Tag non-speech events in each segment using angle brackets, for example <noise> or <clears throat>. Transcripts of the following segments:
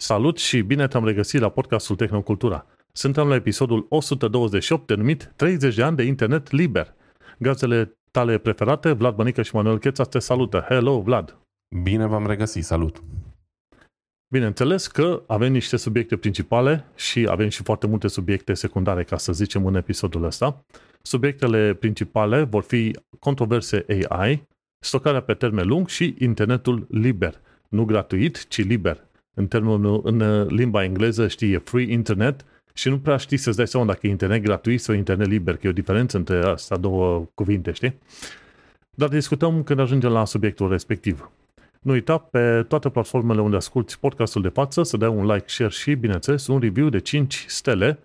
Salut și bine te-am regăsit la podcastul Tehnocultura. Suntem la episodul 128 denumit 30 de ani de internet liber. Gazdele tale preferate, Vlad Bănică și Manuel Cheța, te salută. Hello, Vlad! Bine v-am regăsit, salut! Bineînțeles că avem niște subiecte principale și avem și foarte multe subiecte secundare, ca să zicem, în episodul ăsta. Subiectele principale vor fi controverse AI, stocarea pe termen lung și internetul liber. Nu gratuit, ci liber în, termenul, în uh, limba engleză știi, e free internet și nu prea știi să-ți dai seama dacă e internet gratuit sau internet liber, că e o diferență între astea două cuvinte, știi? Dar discutăm când ajungem la subiectul respectiv. Nu uita pe toate platformele unde asculti podcastul de față să dai un like, share și, bineînțeles, un review de 5 stele,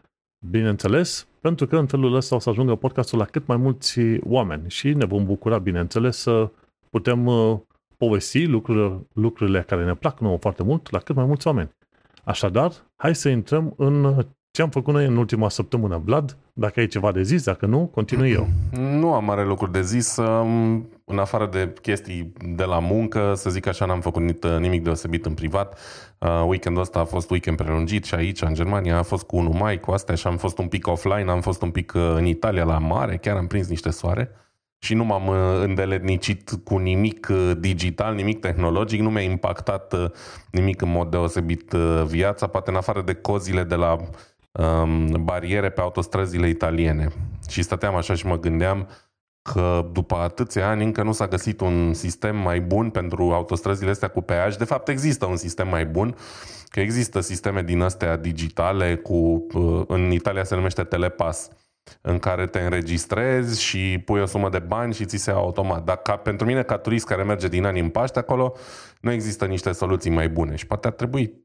bineînțeles, pentru că în felul ăsta o să ajungă podcastul la cât mai mulți oameni și ne vom bucura, bineînțeles, să putem uh, povesti lucrurile, lucrurile care ne plac nouă foarte mult la cât mai mulți oameni. Așadar, hai să intrăm în ce am făcut noi în ultima săptămână. Vlad, dacă ai ceva de zis, dacă nu, continui eu. Nu am mare lucruri de zis. Um, în afară de chestii de la muncă, să zic așa, n-am făcut nimic deosebit în privat. Uh, weekendul ăsta a fost weekend prelungit și aici, în Germania, a fost cu 1 mai, cu astea și am fost un pic offline, am fost un pic uh, în Italia la mare, chiar am prins niște soare și nu m-am uh, îndeletnicit cu nimic uh, digital, nimic tehnologic, nu mi-a impactat uh, nimic în mod deosebit viața, poate în afară de cozile de la um, bariere pe autostrăzile italiene. Și stăteam așa și mă gândeam că după atâția ani încă nu s-a găsit un sistem mai bun pentru autostrăzile astea cu peaj. De fapt există un sistem mai bun, că există sisteme din astea digitale cu, în Italia se numește Telepass în care te înregistrezi și pui o sumă de bani și ți se ia automat. Dar ca, pentru mine, ca turist care merge din ani în Paște acolo, nu există niște soluții mai bune și poate ar trebui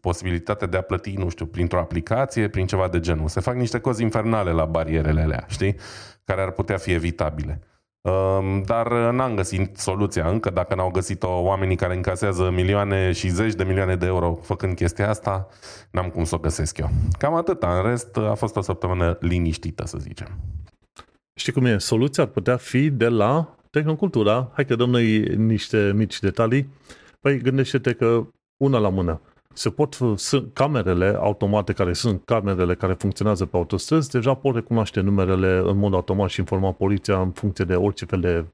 posibilitatea de a plăti, nu știu, printr-o aplicație, prin ceva de genul. Se fac niște cozi infernale la barierele alea, știi? Care ar putea fi evitabile. Dar n-am găsit soluția încă, dacă n-au găsit-o oamenii care încasează milioane și zeci de milioane de euro făcând chestia asta, n-am cum să o găsesc eu. Cam atâta, în rest a fost o săptămână liniștită, să zicem. Știi cum e? Soluția ar putea fi de la Tehnocultura. Hai că dăm noi niște mici detalii. Păi gândește-te că una la mână se pot, sunt camerele automate care sunt camerele care funcționează pe autostrăzi, deja pot recunoaște numerele în mod automat și informa poliția în funcție de orice fel de,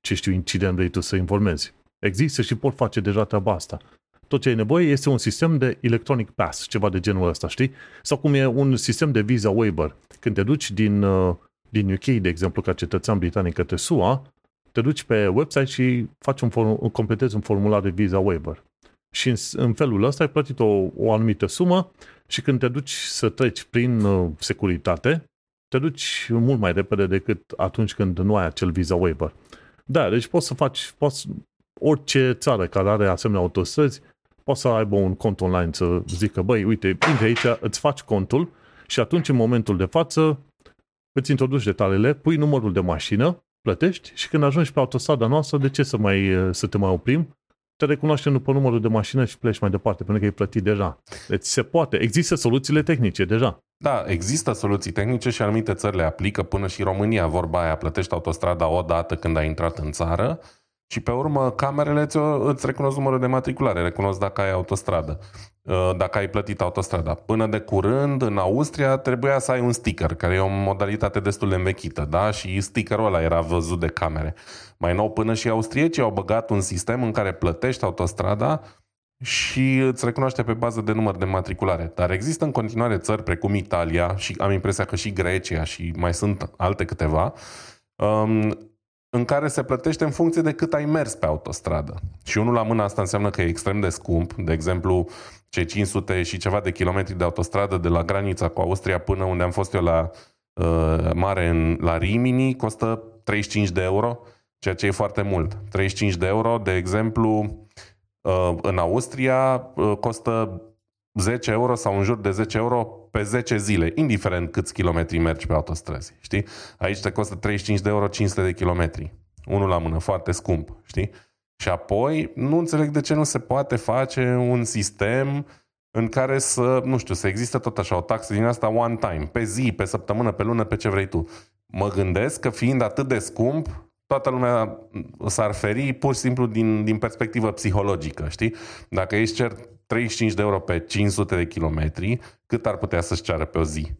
ce știu, incident vrei tu să informezi. Există și pot face deja treaba asta. Tot ce ai nevoie este un sistem de electronic pass, ceva de genul ăsta, știi? Sau cum e un sistem de visa waiver. Când te duci din, uh, din UK, de exemplu, ca cetățean britanic către SUA, te duci pe website și faci un form, completezi un formular de visa waiver. Și în, în felul ăsta ai plătit o, o anumită sumă și când te duci să treci prin uh, securitate, te duci mult mai repede decât atunci când nu ai acel visa waiver. Da, deci poți să faci, poți, orice țară care are asemenea autostrăzi, poți să aibă un cont online să zică, băi, uite, intri aici, îți faci contul și atunci, în momentul de față, îți introduci detaliile, pui numărul de mașină, plătești și când ajungi pe autostrada noastră, de ce să, mai, să te mai oprim? Te recunoaște după numărul de mașină și pleci mai departe, pentru că e plătit deja. Deci se poate. Există soluțiile tehnice deja. Da, există soluții tehnice și anumite țări le aplică până și România. Vorba aia, plătești autostrada o dată când ai intrat în țară și pe urmă camerele îți, îți recunosc numărul de matriculare, recunosc dacă ai autostradă, uh, dacă ai plătit autostrada. Până de curând, în Austria, trebuia să ai un sticker, care e o modalitate destul de învechită, da? Și stickerul ăla era văzut de camere. Mai nou, până și austriecii au băgat un sistem în care plătești autostrada și îți recunoaște pe bază de număr de matriculare. Dar există în continuare țări precum Italia și am impresia că și Grecia și mai sunt alte câteva, um, în care se plătește în funcție de cât ai mers pe autostradă. Și unul la mână asta înseamnă că e extrem de scump. De exemplu, cei 500 și ceva de kilometri de autostradă de la granița cu Austria până unde am fost eu la uh, mare, în, la Rimini, costă 35 de euro, ceea ce e foarte mult. 35 de euro, de exemplu, uh, în Austria uh, costă 10 euro sau în jur de 10 euro pe 10 zile, indiferent câți kilometri mergi pe autostrăzi, știi? Aici te costă 35 de euro 500 de kilometri. Unul la mână, foarte scump, știi? Și apoi, nu înțeleg de ce nu se poate face un sistem în care să, nu știu, să existe tot așa o taxă din asta one time, pe zi, pe săptămână, pe lună, pe ce vrei tu. Mă gândesc că fiind atât de scump, toată lumea s-ar feri pur și simplu din, din perspectivă psihologică, știi? Dacă ești cert 35 de euro pe 500 de kilometri, cât ar putea să-și ceară pe o zi?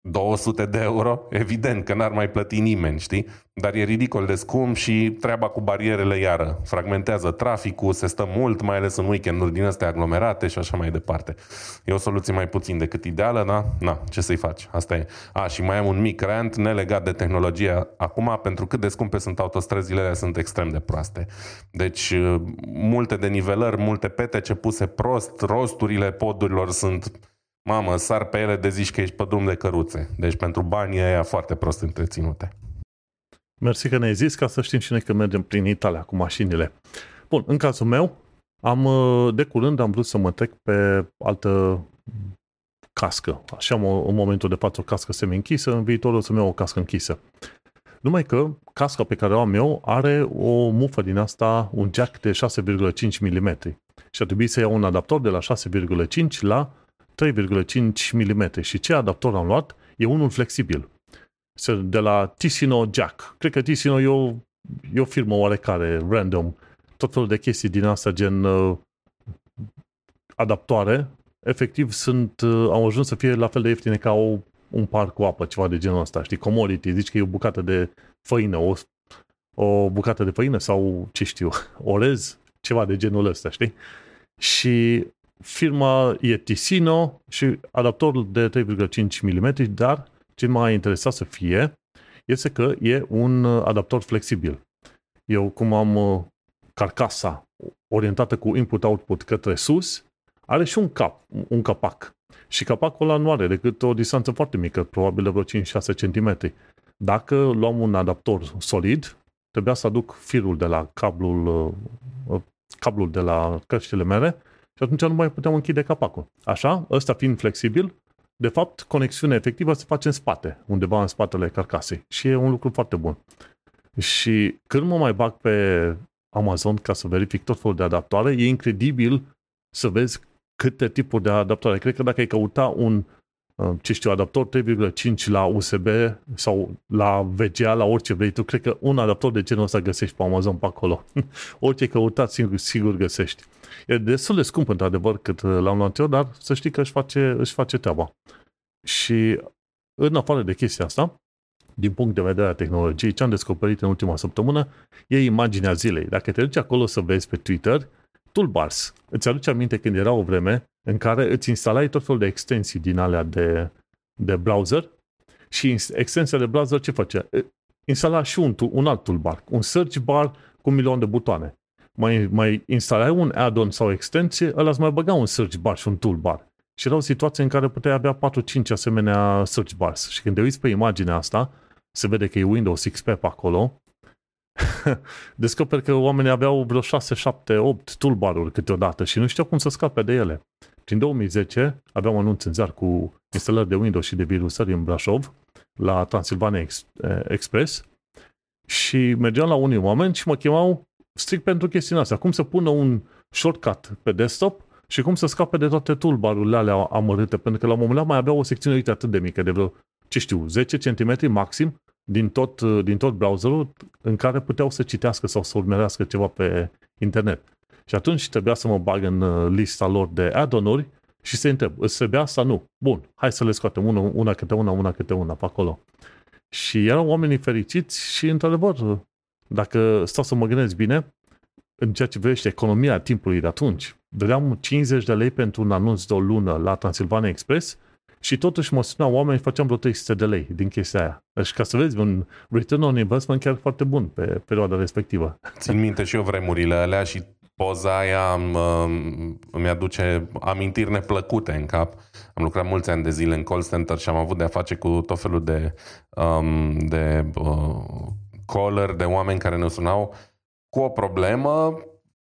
200 de euro? Evident că n-ar mai plăti nimeni, știi? Dar e ridicol de scump și treaba cu barierele iară. Fragmentează traficul, se stă mult, mai ales în weekenduri din astea aglomerate și așa mai departe. E o soluție mai puțin decât ideală, da? Na, ce să-i faci? Asta e. A, și mai am un mic rant nelegat de tehnologie acum, pentru cât de scumpe sunt autostrăzile, alea sunt extrem de proaste. Deci, multe de nivelări, multe petece puse prost, rosturile podurilor sunt Mamă, sar pe ele de zici că ești pe drum de căruțe. Deci pentru banii aia foarte prost întreținute. Mersi că ne-ai zis ca să știm și noi că mergem prin Italia cu mașinile. Bun, în cazul meu, am, de curând am vrut să mă trec pe altă cască. Așa am în momentul de față o cască semi-închisă, în viitor o să-mi iau o cască închisă. Numai că casca pe care o am eu are o mufă din asta, un jack de 6,5 mm. Și ar trebui să iau un adaptor de la 6,5 la 3,5 mm și ce adaptor am luat e unul flexibil. De la Ticino Jack. Cred că Ticino e o, e o firmă oarecare, random. Tot felul de chestii din asta, gen uh, adaptoare, efectiv sunt, uh, au ajuns să fie la fel de ieftine ca o, un par cu apă, ceva de genul ăsta. Știi, commodity, zici că e o bucată de făină, o, o bucată de făină sau, ce știu, <laughs> orez, ceva de genul ăsta, știi? Și firma e Ticino și adaptorul de 3,5 mm, dar ce m-a interesat să fie este că e un adaptor flexibil. Eu, cum am uh, carcasa orientată cu input-output către sus, are și un cap, un capac. Și capacul ăla nu are decât o distanță foarte mică, probabil de vreo 5-6 cm. Dacă luam un adaptor solid, trebuia să aduc firul de la cablul, uh, uh, cablul de la căștile mele și atunci nu mai puteam închide capacul. Așa, ăsta fiind flexibil, de fapt, conexiunea efectivă se face în spate, undeva în spatele carcasei. Și e un lucru foarte bun. Și când mă mai bag pe Amazon ca să verific tot felul de adaptoare, e incredibil să vezi câte tipuri de adaptoare. Cred că dacă ai căuta un Uh, ce știu, adaptor 3,5 la USB sau la VGA, la orice vrei tu, cred că un adaptor de genul ăsta găsești pe Amazon pe acolo. <laughs> orice căutat, sigur, sigur găsești. E destul de scump, într-adevăr, cât uh, l-am luat eu, dar să știi că își face, își face treaba. Și în afară de chestia asta, din punct de vedere a tehnologiei, ce am descoperit în ultima săptămână e imaginea zilei. Dacă te duci acolo să vezi pe Twitter, toolbars. Îți aduce aminte când era o vreme în care îți instalai tot felul de extensii din alea de, de browser și extensia de browser ce făcea? Instala și un, un alt toolbar, un search bar cu un milion de butoane. Mai, mai instalai un add-on sau extensie, ăla îți mai băga un search bar și un toolbar. Și era o situație în care puteai avea 4-5 asemenea search bars. Și când te uiți pe imaginea asta, se vede că e Windows XP pe acolo <laughs> descoper că oamenii aveau vreo 6, 7, 8 toolbar-uri câteodată și nu știau cum să scape de ele. Prin 2010 aveam un anunț în ziar cu instalări de Windows și de virusări în Brașov, la Transilvania Express, și mergeam la unii oameni și mă chemau strict pentru chestiunea asta. Cum să pună un shortcut pe desktop și cum să scape de toate toolbar-urile alea amărâte, pentru că la un moment dat mai avea o secțiune uite atât de mică, de vreo, ce știu, 10 cm maxim, din tot, din tot browserul în care puteau să citească sau să urmărească ceva pe internet. Și atunci trebuia să mă bag în uh, lista lor de add-on-uri și să întreb, îți trebuie asta? Nu. Bun, hai să le scoatem una, una câte una, una câte una pe acolo. Și erau oamenii fericiți și, într-adevăr, dacă stau să mă gândesc bine, în ceea ce privește economia timpului de atunci, dădeam 50 de lei pentru un anunț de o lună la Transilvania Express și totuși mă sunau oameni, făceam vreo 300 de lei din chestia aia. Deci ca să vezi, un return on investment chiar foarte bun pe perioada respectivă. Țin minte și eu vremurile alea și poza aia îmi aduce amintiri neplăcute în cap. Am lucrat mulți ani de zile în call center și am avut de-a face cu tot felul de, um, de uh, caller, de oameni care ne sunau cu o problemă,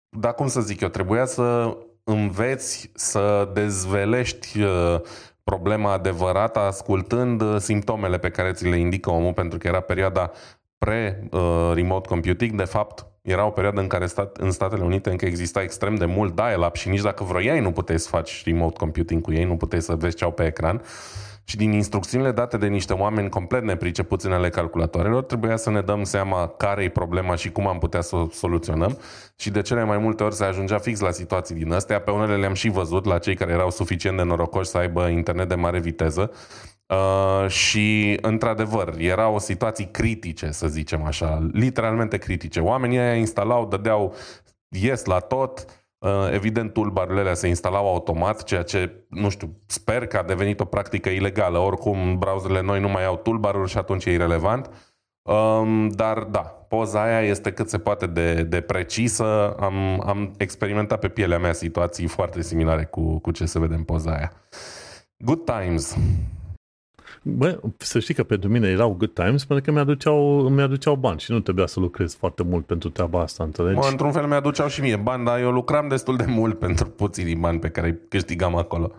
dar cum să zic eu, trebuia să înveți să dezvelești uh, problema adevărată ascultând uh, simptomele pe care ți le indică omul, pentru că era perioada pre-remote computing. De fapt, era o perioadă în care stat, în Statele Unite încă exista extrem de mult dial-up și nici dacă vroiai nu puteai să faci remote computing cu ei, nu puteai să vezi ce au pe ecran. Și din instrucțiunile date de niște oameni complet nepricepuți în ale calculatoarelor, trebuia să ne dăm seama care e problema și cum am putea să o soluționăm și de cele mai multe ori se ajungea fix la situații din astea. Pe unele le-am și văzut la cei care erau suficient de norocoși să aibă internet de mare viteză Uh, și, într-adevăr, erau situații critice, să zicem așa, literalmente critice. Oamenii aia instalau, dădeau yes la tot, uh, evident, toolbar alea se instalau automat, ceea ce, nu știu, sper că a devenit o practică ilegală. Oricum, browserele noi nu mai au toolbar și atunci e irrelevant. Um, dar, da, poza aia este cât se poate de, de precisă. Am, am experimentat pe pielea mea situații foarte similare cu, cu ce se vede în poza aia. Good times. Bă, să știi că pentru mine erau good times pentru că mi-aduceau, mi-aduceau bani și nu trebuia să lucrez foarte mult pentru treaba asta, înțelegi? Mă, într-un fel mi-aduceau și mie bani, dar eu lucram destul de mult <laughs> pentru puținii bani pe care îi câștigam acolo.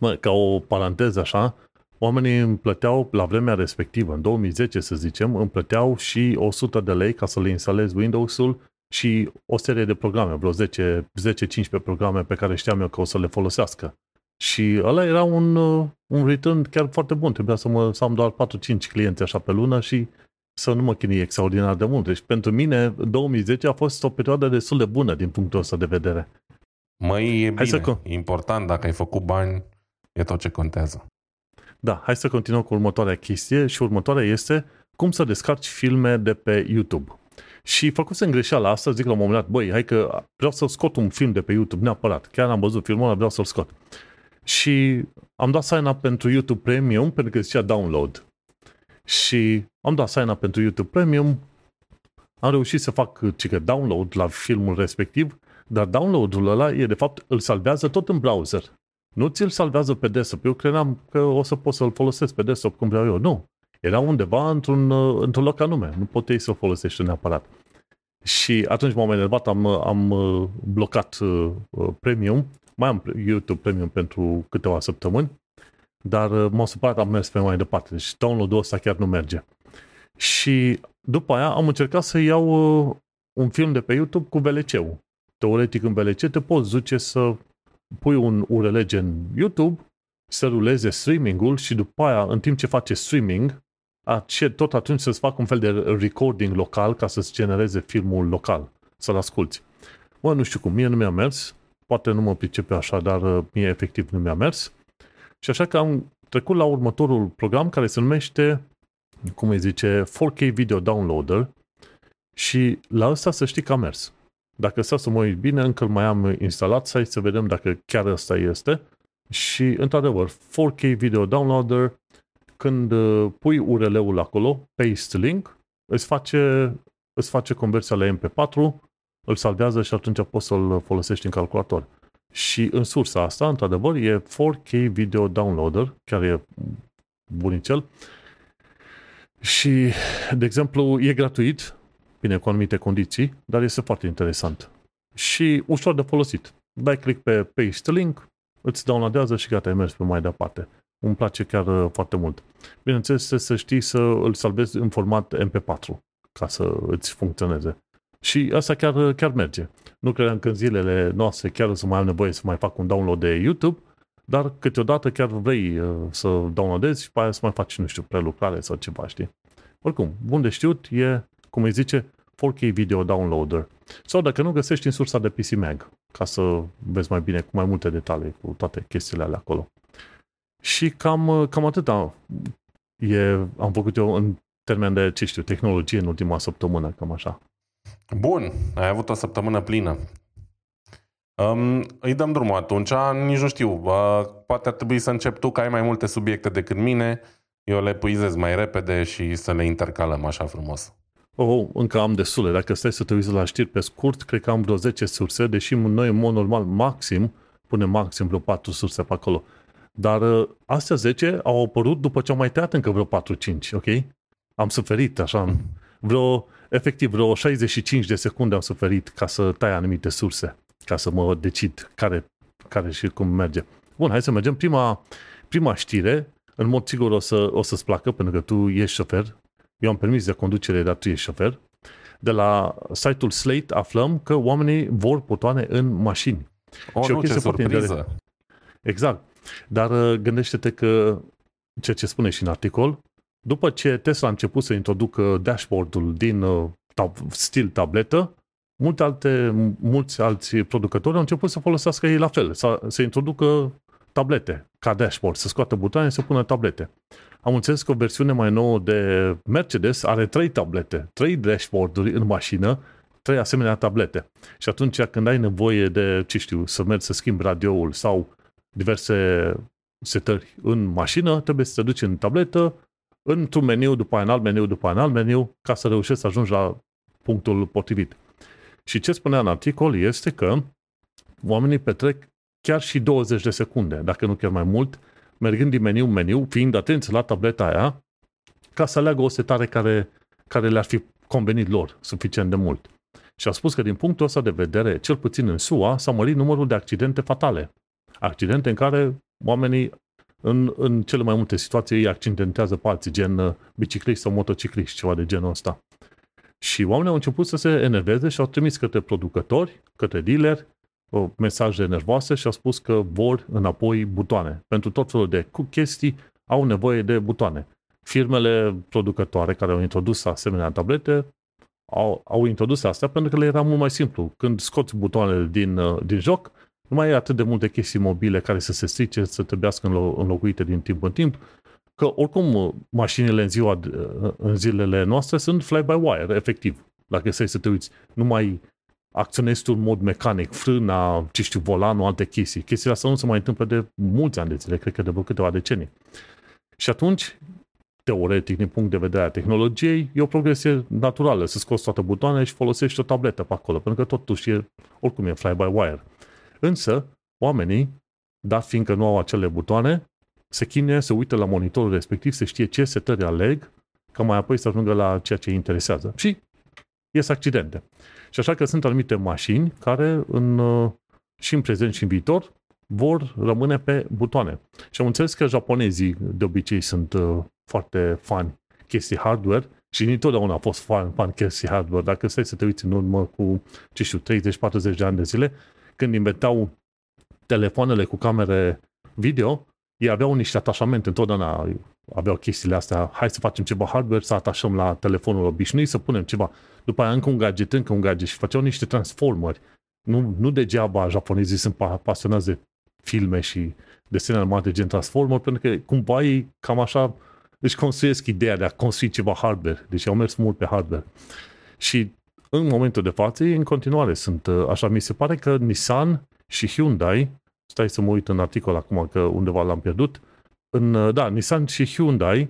Mă, ca o paranteză așa, oamenii îmi plăteau la vremea respectivă, în 2010 să zicem, îmi plăteau și 100 de lei ca să le instalez Windows-ul și o serie de programe, vreo 10-15 programe pe care știam eu că o să le folosească. Și ăla era un, uh, un return chiar foarte bun. Trebuia să, mă, să am doar 4-5 clienți așa pe lună și să nu mă chinui extraordinar de mult. Deci pentru mine 2010 a fost o perioadă destul de bună din punctul ăsta de vedere. Măi, e bine. Să... E important. Dacă ai făcut bani, e tot ce contează. Da, hai să continuăm cu următoarea chestie și următoarea este cum să descarci filme de pe YouTube. Și făcusem greșeala asta, zic la un moment dat, băi, hai că vreau să scot un film de pe YouTube neapărat. Chiar am văzut filmul ăla, vreau să-l scot. Și am dat sign up pentru YouTube Premium pentru că zicea download. Și am dat sign up pentru YouTube Premium, am reușit să fac cică download la filmul respectiv, dar downloadul ăla e de fapt îl salvează tot în browser. Nu ți-l salvează pe desktop. Eu credeam că o să pot să-l folosesc pe desktop cum vreau eu. Nu. Era undeva într-un, într-un loc anume. Nu puteai să-l folosești neapărat. Și atunci m-am enervat, am, am uh, blocat uh, premium mai am YouTube Premium pentru câteva săptămâni, dar uh, m-am supărat, am mers pe mai departe. Deci download-ul ăsta chiar nu merge. Și după aia am încercat să iau uh, un film de pe YouTube cu VLC-ul. Teoretic în VLC te poți duce să pui un URL gen YouTube, să ruleze streaming-ul și după aia, în timp ce face streaming, tot atunci să-ți facă un fel de recording local ca să-ți genereze filmul local, să-l asculti. Bă, nu știu cum, mie nu mi-a mers, poate nu mă pricepe așa, dar uh, mie efectiv nu mi-a mers. Și așa că am trecut la următorul program care se numește, cum îi zice, 4K Video Downloader și la ăsta să știi că a mers. Dacă stau să mă uit bine, încă mai am instalat, să să vedem dacă chiar ăsta este. Și, într-adevăr, 4K Video Downloader, când uh, pui URL-ul acolo, paste link, îți face, îți face conversia la MP4 îl salvează și atunci poți să-l folosești în calculator. Și în sursa asta, într-adevăr, e 4K Video Downloader, care e bunicel. Și, de exemplu, e gratuit, bine, cu anumite condiții, dar este foarte interesant. Și ușor de folosit. Dai click pe Paste Link, îți downloadează și gata, ai mers pe mai departe. Îmi place chiar uh, foarte mult. Bineînțeles, să știi să îl salvezi în format MP4 ca să îți funcționeze. Și asta chiar, chiar merge. Nu credeam că în zilele noastre chiar o să mai am nevoie să mai fac un download de YouTube, dar câteodată chiar vrei uh, să downloadezi și pe aia să mai faci, nu știu, prelucrare sau ceva, știi? Oricum, bun de știut e, cum îi zice, 4K Video Downloader. Sau dacă nu, găsești în sursa de PC Mag, ca să vezi mai bine, cu mai multe detalii, cu toate chestiile alea acolo. Și cam, cam atâta e, am făcut eu în termen de, ce știu, tehnologie în ultima săptămână, cam așa. Bun, ai avut o săptămână plină. Um, îi dăm drumul atunci, nici nu știu, uh, poate ar trebui să încep tu, că ai mai multe subiecte decât mine, eu le puizez mai repede și să le intercalăm așa frumos. Oh, încă am destule. Dacă stai să te uiți la știri pe scurt, cred că am vreo 10 surse, deși noi în mod normal maxim, punem maxim vreo 4 surse pe acolo. Dar uh, astea 10 au apărut după ce am mai tăiat încă vreo 4-5, ok? Am suferit așa, vreo efectiv vreo 65 de secunde am suferit ca să tai anumite surse, ca să mă decid care, care și cum merge. Bun, hai să mergem. Prima, prima știre, în mod sigur o, să, o să-ți placă, pentru că tu ești șofer. Eu am permis de conducere, dar tu ești șofer. De la site-ul Slate aflăm că oamenii vor potoane în mașini. O, și nu, o ce surpriză! Exact. Dar uh, gândește-te că ceea ce spune și în articol, după ce Tesla a început să introducă dashboard-ul din uh, tab- stil tabletă, multe alte, mulți alți producători au început să folosească ei la fel, să, să introducă tablete ca dashboard, să scoată butoane, să pună tablete. Am înțeles că o versiune mai nouă de Mercedes are trei tablete, trei dashboard-uri în mașină, trei asemenea tablete. Și atunci când ai nevoie de, ce știu, să mergi să schimbi radioul sau diverse setări în mașină, trebuie să te duci în tabletă, într-un meniu, după un alt meniu, după un alt meniu, ca să reușești să ajungi la punctul potrivit. Și ce spunea în articol este că oamenii petrec chiar și 20 de secunde, dacă nu chiar mai mult, mergând din meniu în meniu, fiind atenți la tableta aia, ca să aleagă o setare care, care le-ar fi convenit lor suficient de mult. Și a spus că din punctul ăsta de vedere, cel puțin în SUA, s-a mărit numărul de accidente fatale. Accidente în care oamenii, în, în cele mai multe situații, îi accidentează pe alții, gen uh, bicicliști sau motocicliști, ceva de genul ăsta. Și oamenii au început să se enerveze și au trimis către producători, către dealer, mesaje nervoase și au spus că vor înapoi butoane. Pentru tot felul de chestii au nevoie de butoane. Firmele producătoare care au introdus asemenea tablete au, au introdus asta pentru că le era mult mai simplu. Când scoți butoanele din, uh, din joc, nu mai e atât de multe chestii mobile care să se strice, să trebuiască înlocuite din timp în timp, că oricum uh, mașinile în, ziua, uh, în zilele noastre sunt fly-by-wire, efectiv. Dacă stai să te uiți, nu mai acționezi tu în mod mecanic, frâna, ce știu, volanul, alte chestii. Chestiile astea nu se mai întâmplă de mulți ani de zile, cred că de vreo câteva decenii. Și atunci, teoretic, din punct de vedere a tehnologiei, e o progresie naturală să scoți toate butoanele și folosești o tabletă pe acolo, pentru că totuși e, oricum e fly-by-wire. Însă, oamenii, dat fiindcă nu au acele butoane, se chinuie să uită la monitorul respectiv, să știe ce setări aleg, ca mai apoi să ajungă la ceea ce îi interesează. Și ies accidente. Și așa că sunt anumite mașini care în, uh, și în prezent și în viitor vor rămâne pe butoane. Și am înțeles că japonezii de obicei sunt uh, foarte fani chestii hardware și niciodată a fost fan, fan chestii hardware. Dacă stai să te uiți în urmă cu, ce știu, 30-40 de ani de zile, când inventau telefoanele cu camere video, ei aveau niște atașamente întotdeauna, aveau chestiile astea, hai să facem ceva hardware, să atașăm la telefonul obișnuit, să punem ceva. După aia încă un gadget, încă un gadget și făceau niște transformări. Nu, nu degeaba japonezii sunt pasionați de filme și desene animate gen Transformer, pentru că cumva ei cam așa își construiesc ideea de a construi ceva hardware. Deci au mers mult pe hardware. Și în momentul de față, în continuare sunt așa. Mi se pare că Nissan și Hyundai stai să mă uit în articol acum că undeva l-am pierdut, în, da, Nissan și Hyundai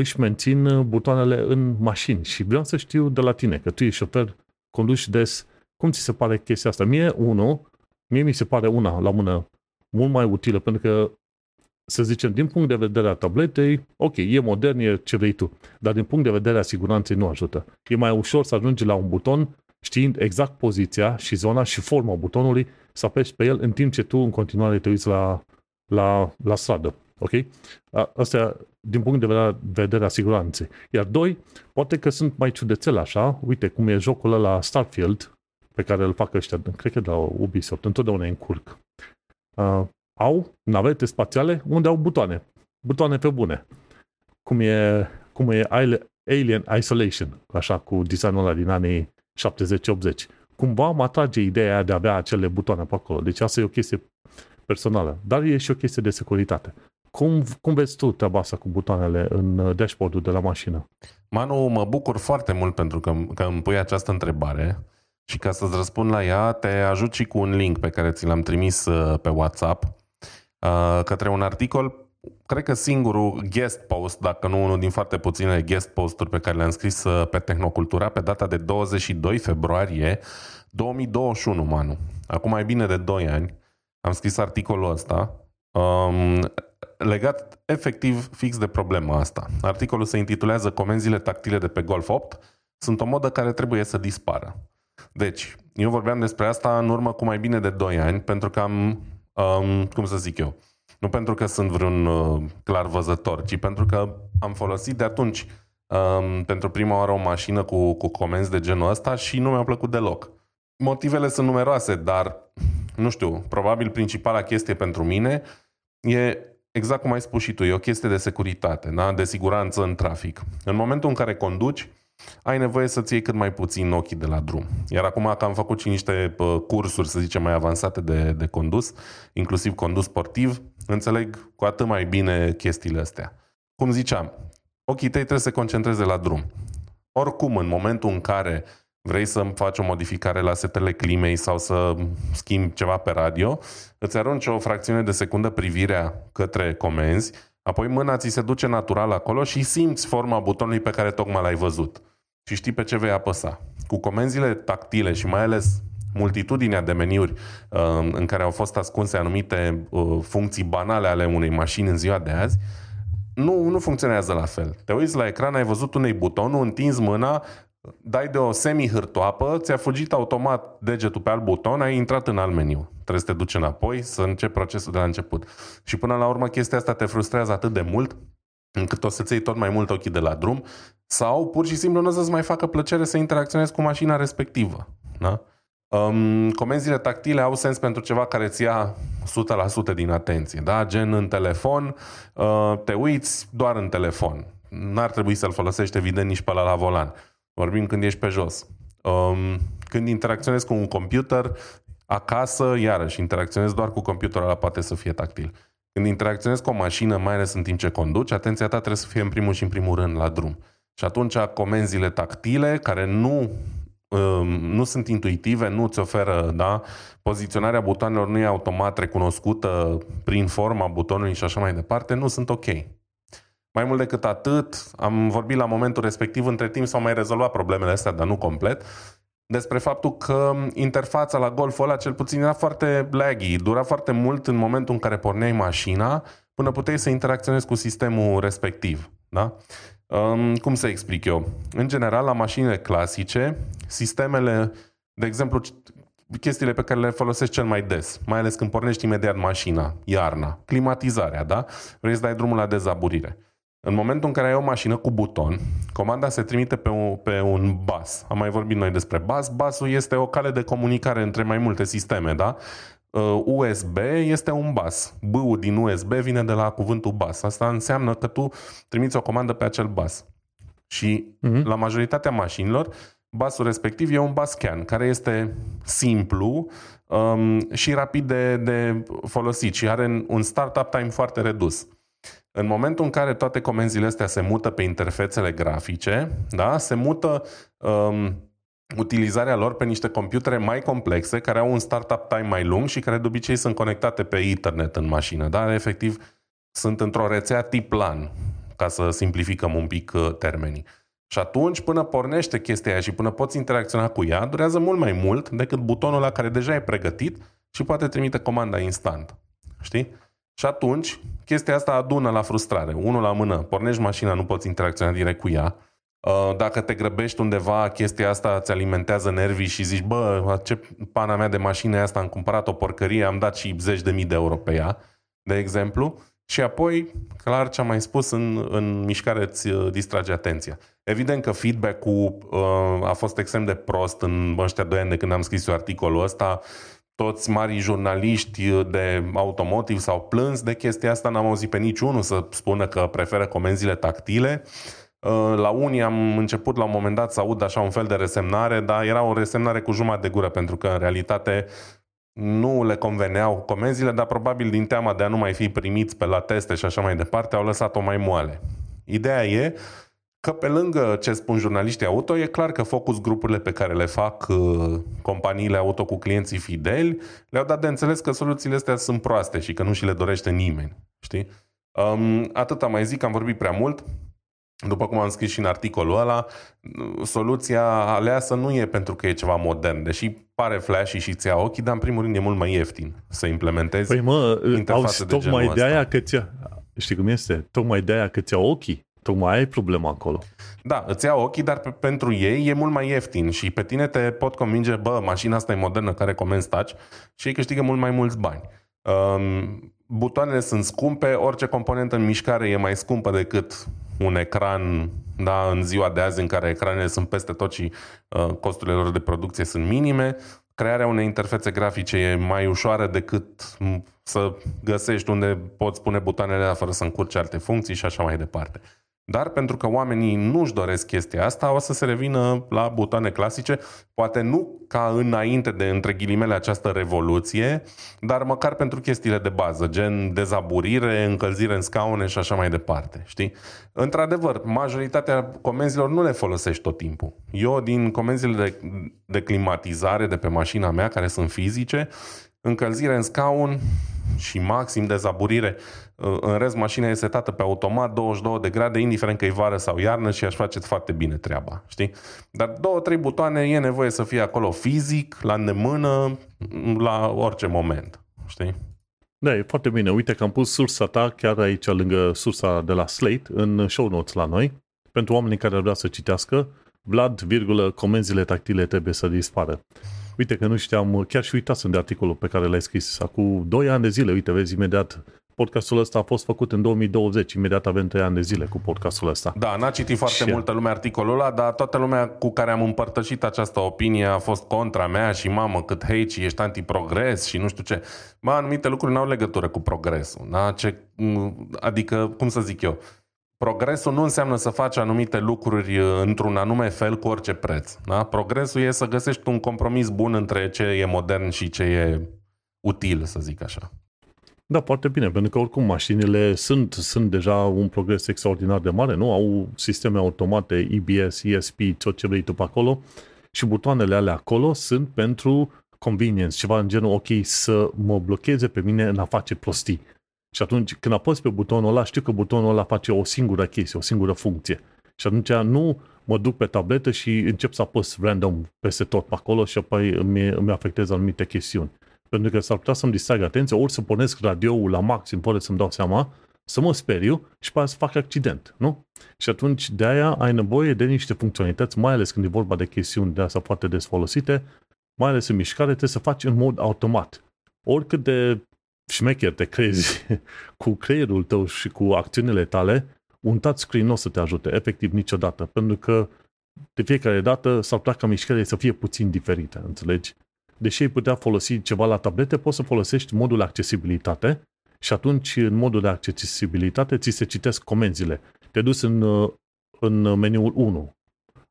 își mențin butoanele în mașini și vreau să știu de la tine, că tu ești șofer, conduci des, cum ți se pare chestia asta? Mie, unul, mie mi se pare una la mână mult mai utilă, pentru că, să zicem, din punct de vedere a tabletei, ok, e modern, e ce vrei tu, dar din punct de vedere a siguranței nu ajută. E mai ușor să ajungi la un buton știind exact poziția și zona și forma butonului să apeși pe el în timp ce tu în continuare te uiți la, la, la stradă. Ok? Asta din punct de vedere a siguranței. Iar doi, poate că sunt mai ciudățele așa, uite cum e jocul ăla Starfield, pe care îl fac ăștia, cred că de la Ubisoft, întotdeauna e în curc. Uh, au navete spațiale unde au butoane. Butoane pe bune. Cum e, cum e Alien Isolation, așa, cu designul ăla din anii 70-80 cumva mă atrage ideea de a avea acele butoane pe acolo. Deci asta e o chestie personală. Dar e și o chestie de securitate. Cum, cum vezi tu treaba asta cu butoanele în uh, dashboard-ul de la mașină? Manu, mă bucur foarte mult pentru că, că îmi pui această întrebare și ca să-ți răspund la ea, te ajut și cu un link pe care ți l-am trimis uh, pe WhatsApp uh, către un articol cred că singurul guest post, dacă nu unul din foarte puține guest posturi pe care le-am scris uh, pe Tehnocultura pe data de 22 februarie 2021, Manu. Acum mai bine de 2 ani am scris articolul ăsta um, legat efectiv fix de problema asta. Articolul se intitulează Comenzile tactile de pe Golf 8 sunt o modă care trebuie să dispară. Deci, eu vorbeam despre asta în urmă cu mai bine de 2 ani, pentru că am, um, cum să zic eu, nu pentru că sunt vreun uh, clar văzător, ci pentru că am folosit de atunci um, pentru prima oară o mașină cu, cu comenzi de genul ăsta și nu mi-a plăcut deloc. Motivele sunt numeroase, dar, nu știu, probabil principala chestie pentru mine e exact cum ai spus și tu, e o chestie de securitate, da? de siguranță în trafic. În momentul în care conduci, ai nevoie să-ți iei cât mai puțin ochii de la drum. Iar acum că am făcut și niște cursuri, să zicem, mai avansate de, de condus, inclusiv condus sportiv, înțeleg cu atât mai bine chestiile astea. Cum ziceam, ochii tăi trebuie să se concentreze la drum. Oricum, în momentul în care vrei să faci o modificare la setele climei sau să schimbi ceva pe radio, îți arunci o fracțiune de secundă privirea către comenzi, apoi mâna ți se duce natural acolo și simți forma butonului pe care tocmai l-ai văzut și știi pe ce vei apăsa. Cu comenzile tactile și mai ales multitudinea de meniuri uh, în care au fost ascunse anumite uh, funcții banale ale unei mașini în ziua de azi, nu, nu funcționează la fel. Te uiți la ecran, ai văzut unei butonul, întinzi mâna, dai de o semi-hârtoapă, ți-a fugit automat degetul pe alt buton, ai intrat în alt meniu. Trebuie să te duci înapoi, să începi procesul de la început. Și până la urmă chestia asta te frustrează atât de mult încât o să-ți iei tot mai mult ochii de la drum sau pur și simplu nu o să-ți mai facă plăcere să interacționezi cu mașina respectivă. Da? Um, comenzile tactile au sens pentru ceva care îți ia 100% din atenție. Da? Gen în telefon, uh, te uiți doar în telefon. N-ar trebui să-l folosești evident nici pe la la volan. Vorbim când ești pe jos. Um, când interacționezi cu un computer, acasă, iarăși, interacționezi doar cu computerul ăla, poate să fie tactil. Când interacționezi cu o mașină, mai ales în timp ce conduci, atenția ta trebuie să fie în primul și în primul rând la drum. Și atunci comenzile tactile, care nu, um, nu sunt intuitive, nu îți oferă, da, poziționarea butoanelor nu e automat recunoscută prin forma butonului și așa mai departe, nu sunt ok. Mai mult decât atât, am vorbit la momentul respectiv, între timp s-au mai rezolvat problemele astea, dar nu complet, despre faptul că interfața la Golful ăla cel puțin era foarte laggy, dura foarte mult în momentul în care porneai mașina până puteai să interacționezi cu sistemul respectiv. Da? Um, cum să explic eu? În general, la mașinile clasice, sistemele, de exemplu, chestiile pe care le folosești cel mai des, mai ales când pornești imediat mașina, iarna, climatizarea, da? Vrei să dai drumul la dezaburire. În momentul în care ai o mașină cu buton, comanda se trimite pe un, pe un bus. Am mai vorbit noi despre bus. Busul este o cale de comunicare între mai multe sisteme, da? USB uh, este un bus. B-ul din USB vine de la cuvântul bus. Asta înseamnă că tu trimiți o comandă pe acel bus. Și uh-huh. la majoritatea mașinilor, busul respectiv e un bus scan, care este simplu um, și rapid de, de folosit și are un startup time foarte redus. În momentul în care toate comenzile astea se mută pe interfețele grafice, da, se mută um, utilizarea lor pe niște computere mai complexe, care au un startup time mai lung și care de obicei sunt conectate pe internet în mașină. Da? Efectiv, sunt într-o rețea tip LAN, ca să simplificăm un pic uh, termenii. Și atunci, până pornește chestia aia și până poți interacționa cu ea, durează mult mai mult decât butonul la care deja e pregătit și poate trimite comanda instant. Știi? Și atunci, chestia asta adună la frustrare. Unul la mână, pornești mașina, nu poți interacționa direct cu ea. Uh, dacă te grăbești undeva, chestia asta îți alimentează nervii și zici, bă, ce pana mea de mașină asta, am cumpărat o porcărie, am dat și zeci de mii de euro pe ea, de exemplu. Și apoi, clar ce am mai spus, în, în mișcare îți uh, distrage atenția. Evident că feedback-ul uh, a fost extrem de prost în ăștia doi ani de când am scris eu articolul ăsta toți marii jurnaliști de automotive s-au plâns de chestia asta, n-am auzit pe niciunul să spună că preferă comenzile tactile. Uh, la unii am început la un moment dat să aud așa un fel de resemnare, dar era o resemnare cu jumătate de gură, pentru că în realitate nu le conveneau comenzile, dar probabil din teama de a nu mai fi primiți pe la teste și așa mai departe, au lăsat-o mai moale. Ideea e că pe lângă ce spun jurnaliștii auto, e clar că focus grupurile pe care le fac uh, companiile auto cu clienții fideli le-au dat de înțeles că soluțiile astea sunt proaste și că nu și le dorește nimeni. Știi? Um, atât am mai zic, am vorbit prea mult. După cum am scris și în articolul ăla, soluția aleasă nu e pentru că e ceva modern, deși pare flashy și ți-a ochii, dar în primul rând e mult mai ieftin să implementezi Păi mă, auzi, tocmai de aia că ți Știi cum este? Tocmai de aia că ți ochii. Tocmai ai problema acolo. Da, îți iau ochii, dar pe, pentru ei e mult mai ieftin și pe tine te pot convinge, bă, mașina asta e modernă care comenzi touch și ei câștigă mult mai mulți bani. Um, butoanele sunt scumpe, orice componentă în mișcare e mai scumpă decât un ecran da, în ziua de azi în care ecranele sunt peste tot și uh, costurile lor de producție sunt minime. crearea unei interfețe grafice e mai ușoară decât să găsești unde poți pune butoanele fără să încurci alte funcții și așa mai departe. Dar pentru că oamenii nu-și doresc chestia asta, o să se revină la butoane clasice, poate nu ca înainte de, între ghilimele, această revoluție, dar măcar pentru chestiile de bază, gen dezaburire, încălzire în scaune și așa mai departe, știi? Într-adevăr, majoritatea comenzilor nu le folosești tot timpul. Eu, din comenzile de, de climatizare de pe mașina mea, care sunt fizice, încălzire în scaun și maxim dezaburire. În rest, mașina e setată pe automat, 22 de grade, indiferent că e vară sau iarnă și aș face foarte bine treaba, știi? Dar două, trei butoane e nevoie să fie acolo fizic, la îndemână, la orice moment, știi? Da, e foarte bine. Uite că am pus sursa ta chiar aici, lângă sursa de la Slate, în show notes la noi, pentru oamenii care ar vrea să citească, Vlad, virgulă, comenzile tactile trebuie să dispară. Uite că nu știam, chiar și uitasem de articolul pe care l-ai scris acum 2 ani de zile. Uite, vezi, imediat podcastul ăsta a fost făcut în 2020, imediat avem 3 ani de zile cu podcastul ăsta. Da, n-a citit foarte și... multă lume articolul ăla, dar toată lumea cu care am împărtășit această opinie a fost contra mea și mamă cât hate și ești antiprogres și nu știu ce. Mă, anumite lucruri n-au legătură cu progresul. Da? Ce, adică, cum să zic eu, Progresul nu înseamnă să faci anumite lucruri uh, într-un anume fel cu orice preț. Da? Progresul e să găsești un compromis bun între ce e modern și ce e util, să zic așa. Da, foarte bine, pentru că oricum mașinile sunt, sunt deja un progres extraordinar de mare, nu? Au sisteme automate, EBS, ESP, tot ce vrei tu pe acolo și butoanele alea acolo sunt pentru convenience, ceva în genul, ok, să mă blocheze pe mine în a face prostii. Și atunci, când apăs pe butonul ăla, știu că butonul ăla face o singură chestie, o singură funcție. Și atunci nu mă duc pe tabletă și încep să apăs random peste tot pe acolo și apoi îmi, îmi afectez anumite chestiuni. Pentru că s-ar putea să-mi distrag atenția, ori să pornesc radioul la maxim, fără să-mi dau seama, să mă speriu și pe aia să fac accident, nu? Și atunci de aia ai nevoie de niște funcționalități, mai ales când e vorba de chestiuni de asta foarte des folosite, mai ales în mișcare, trebuie să faci în mod automat. Oricât de șmecher te crezi <laughs> cu creierul tău și cu acțiunile tale, un touchscreen nu o să te ajute, efectiv niciodată, pentru că de fiecare dată s-ar putea ca mișcările să fie puțin diferite, înțelegi? Deși ai putea folosi ceva la tablete, poți să folosești modul accesibilitate și atunci în modul de accesibilitate ți se citesc comenzile. Te duci în, în meniul 1.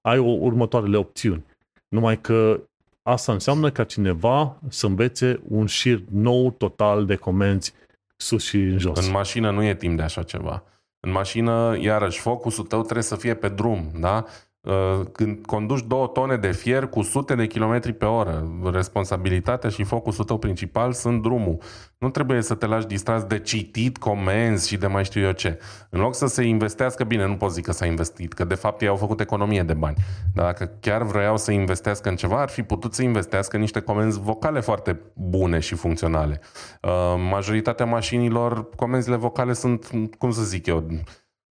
Ai o următoarele opțiuni. Numai că Asta înseamnă ca cineva să învețe un șir nou total de comenzi sus și în jos. În mașină nu e timp de așa ceva. În mașină, iarăși, focusul tău trebuie să fie pe drum, da? Uh, când conduci două tone de fier cu sute de kilometri pe oră, responsabilitatea și focusul tău principal sunt drumul. Nu trebuie să te lași distras de citit comenzi și de mai știu eu ce. În loc să se investească, bine, nu pot zic că s-a investit, că de fapt ei au făcut economie de bani. Dar dacă chiar vreau să investească în ceva, ar fi putut să investească în niște comenzi vocale foarte bune și funcționale. Uh, majoritatea mașinilor, comenzile vocale sunt, cum să zic eu,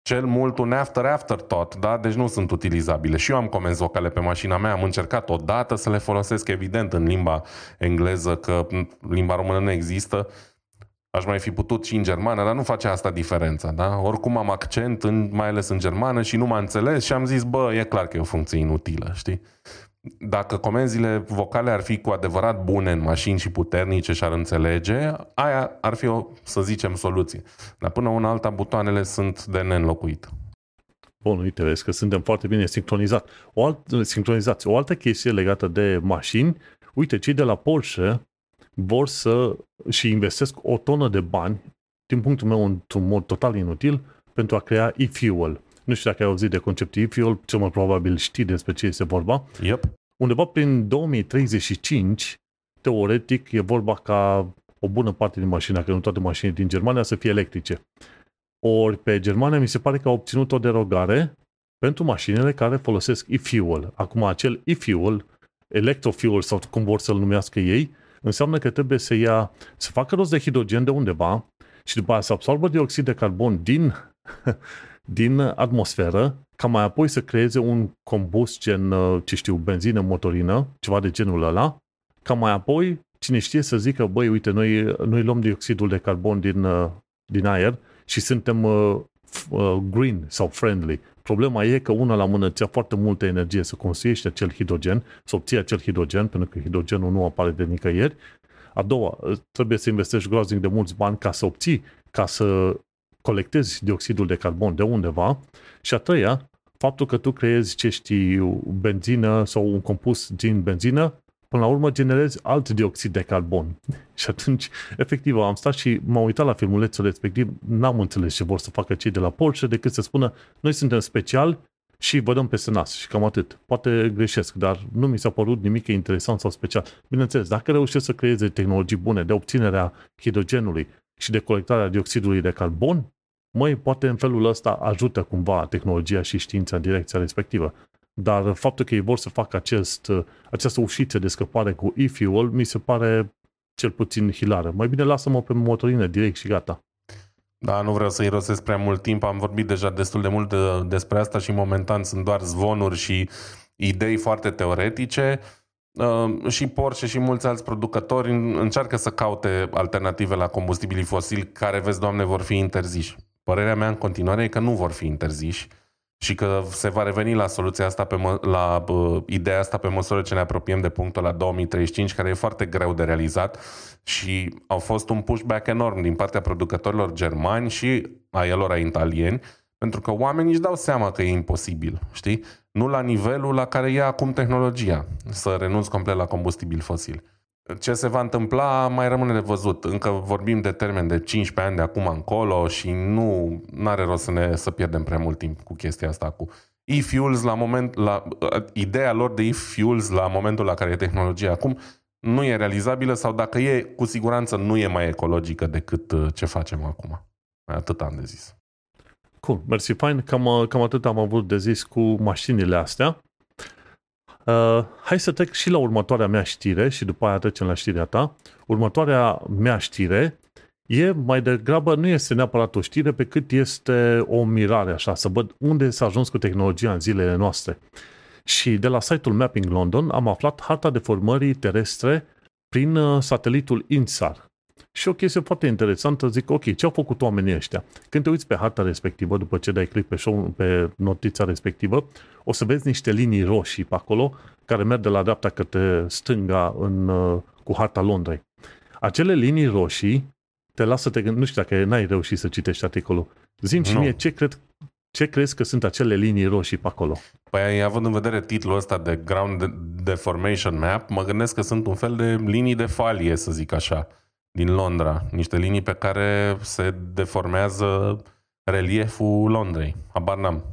cel mult un after afterthought, da? Deci nu sunt utilizabile. Și eu am comenzi vocale pe mașina mea, am încercat odată să le folosesc, evident, în limba engleză, că limba română nu există. Aș mai fi putut și în germană, dar nu face asta diferența, da? Oricum am accent, în, mai ales în germană, și nu m-a înțeles și am zis, bă, e clar că e o funcție inutilă, știi? Dacă comenzile vocale ar fi cu adevărat bune în mașini și puternice și ar înțelege, aia ar fi o, să zicem, soluție. Dar până una alta, butoanele sunt de neînlocuit. Bun, uite, vezi că suntem foarte bine sincronizat. O alt, sincronizați. O altă chestie legată de mașini, uite, cei de la Porsche vor să și investesc o tonă de bani, din punctul meu, într-un mod total inutil, pentru a crea e-fuel. Nu știu dacă ai auzit de conceptul e-fuel, cel mai probabil știi despre ce este vorba. Yep. Undeva prin 2035, teoretic, e vorba ca o bună parte din mașini, că nu toate mașinile din Germania, să fie electrice. Ori pe Germania mi se pare că au obținut o derogare pentru mașinile care folosesc e-fuel. Acum acel e-fuel, electrofuel sau cum vor să-l numească ei, înseamnă că trebuie să ia, să facă rost de hidrogen de undeva și după aceea să absorbă dioxid de carbon din <laughs> din atmosferă, ca mai apoi să creeze un combust gen, uh, ce știu, benzină, motorină, ceva de genul ăla, ca mai apoi, cine știe să zică, băi, uite, noi, noi luăm dioxidul de carbon din, uh, din aer și suntem uh, uh, green sau friendly, Problema e că una la mână ți foarte multă energie să construiești acel hidrogen, să obții acel hidrogen, pentru că hidrogenul nu apare de nicăieri. A doua, trebuie să investești groaznic de mulți bani ca să obții, ca să colectezi dioxidul de carbon de undeva. Și a treia, faptul că tu creezi, ce știi, benzină sau un compus din benzină, până la urmă generezi alt dioxid de carbon. <laughs> și atunci, efectiv, am stat și m-am uitat la filmulețul respectiv, n-am înțeles ce vor să facă cei de la Porsche decât să spună noi suntem special și vă dăm peste nas și cam atât. Poate greșesc, dar nu mi s-a părut nimic interesant sau special. Bineînțeles, dacă reușesc să creeze tehnologii bune de obținerea hidrogenului și de colectarea dioxidului de carbon, măi, poate în felul ăsta ajută cumva tehnologia și știința în direcția respectivă. Dar faptul că ei vor să facă acest, această ușiță de scăpare cu e-fuel mi se pare cel puțin hilară. Mai bine lasă-mă pe motorină direct și gata. Da, nu vreau să irosesc prea mult timp, am vorbit deja destul de mult de, despre asta și momentan sunt doar zvonuri și idei foarte teoretice uh, și Porsche și mulți alți producători încearcă să caute alternative la combustibilii fosili care, vezi, Doamne, vor fi interziși. Părerea mea în continuare e că nu vor fi interziși și că se va reveni la soluția asta, pe mă, la uh, ideea asta pe măsură ce ne apropiem de punctul la 2035, care e foarte greu de realizat și au fost un pushback enorm din partea producătorilor germani și a elor italieni, pentru că oamenii își dau seama că e imposibil, știi? Nu la nivelul la care e acum tehnologia, să renunți complet la combustibil fosil. Ce se va întâmpla mai rămâne de văzut. Încă vorbim de termen de 15 ani de acum încolo și nu are rost să, ne, să pierdem prea mult timp cu chestia asta cu e-fuels la moment, la, ideea lor de e-fuels la momentul la care e tehnologia acum nu e realizabilă sau dacă e, cu siguranță nu e mai ecologică decât uh, ce facem acum. Atât am de zis. Cool, mersi, fain. Cam, cam atât am avut de zis cu mașinile astea. Uh, hai să trec și la următoarea mea știre și după aia trecem la știrea ta. Următoarea mea știre e mai degrabă, nu este neapărat o știre, pe cât este o mirare, așa, să văd unde s-a ajuns cu tehnologia în zilele noastre. Și de la site-ul Mapping London am aflat harta deformării terestre prin uh, satelitul INSAR. Și o chestie foarte interesantă, zic, ok, ce au făcut oamenii ăștia? Când te uiți pe harta respectivă, după ce dai click pe, show, pe notița respectivă, o să vezi niște linii roșii pe acolo, care merg de la dreapta către stânga în, uh, cu harta Londrei. Acele linii roșii te lasă te gândi, nu știu dacă n-ai reușit să citești articolul. Zim și mie ce, cred, ce crezi că sunt acele linii roșii pe acolo? Păi, având în vedere titlul ăsta de Ground Deformation Map, mă gândesc că sunt un fel de linii de falie, să zic așa din Londra, niște linii pe care se deformează relieful Londrei. Habar n-am.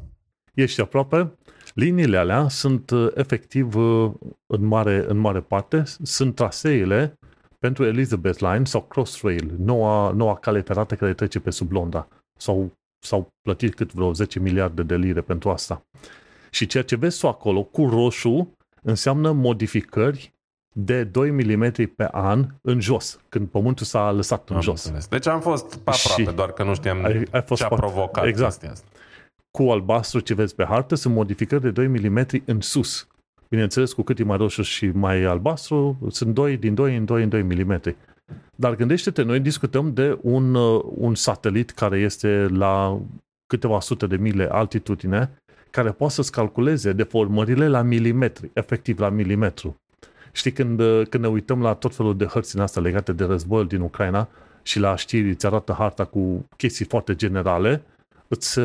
Ești aproape? Liniile alea sunt uh, efectiv uh, în mare, în mare parte, sunt traseele pentru Elizabeth Line sau Crossrail, noua, noua cale ferată care trece pe sub Londra. Sau s-au plătit cât vreo 10 miliarde de lire pentru asta. Și ceea ce vezi acolo cu roșu înseamnă modificări de 2 mm pe an în jos, când pământul s-a lăsat în am jos. Înțeles. Deci am fost pe aproape, și doar că nu știam ai, ai fost ce a provocat exact. chestia asta. Cu albastru ce vezi pe hartă sunt modificări de 2 mm în sus. Bineînțeles, cu cât e mai roșu și mai albastru, sunt 2 din 2 în 2 în 2 mm. Dar gândește-te, noi discutăm de un, uh, un satelit care este la câteva sute de mile altitudine, care poate să-ți calculeze deformările la milimetri, efectiv la milimetru. Știi, când, când ne uităm la tot felul de hărți în astea legate de războiul din Ucraina și la știri îți arată harta cu chestii foarte generale, îți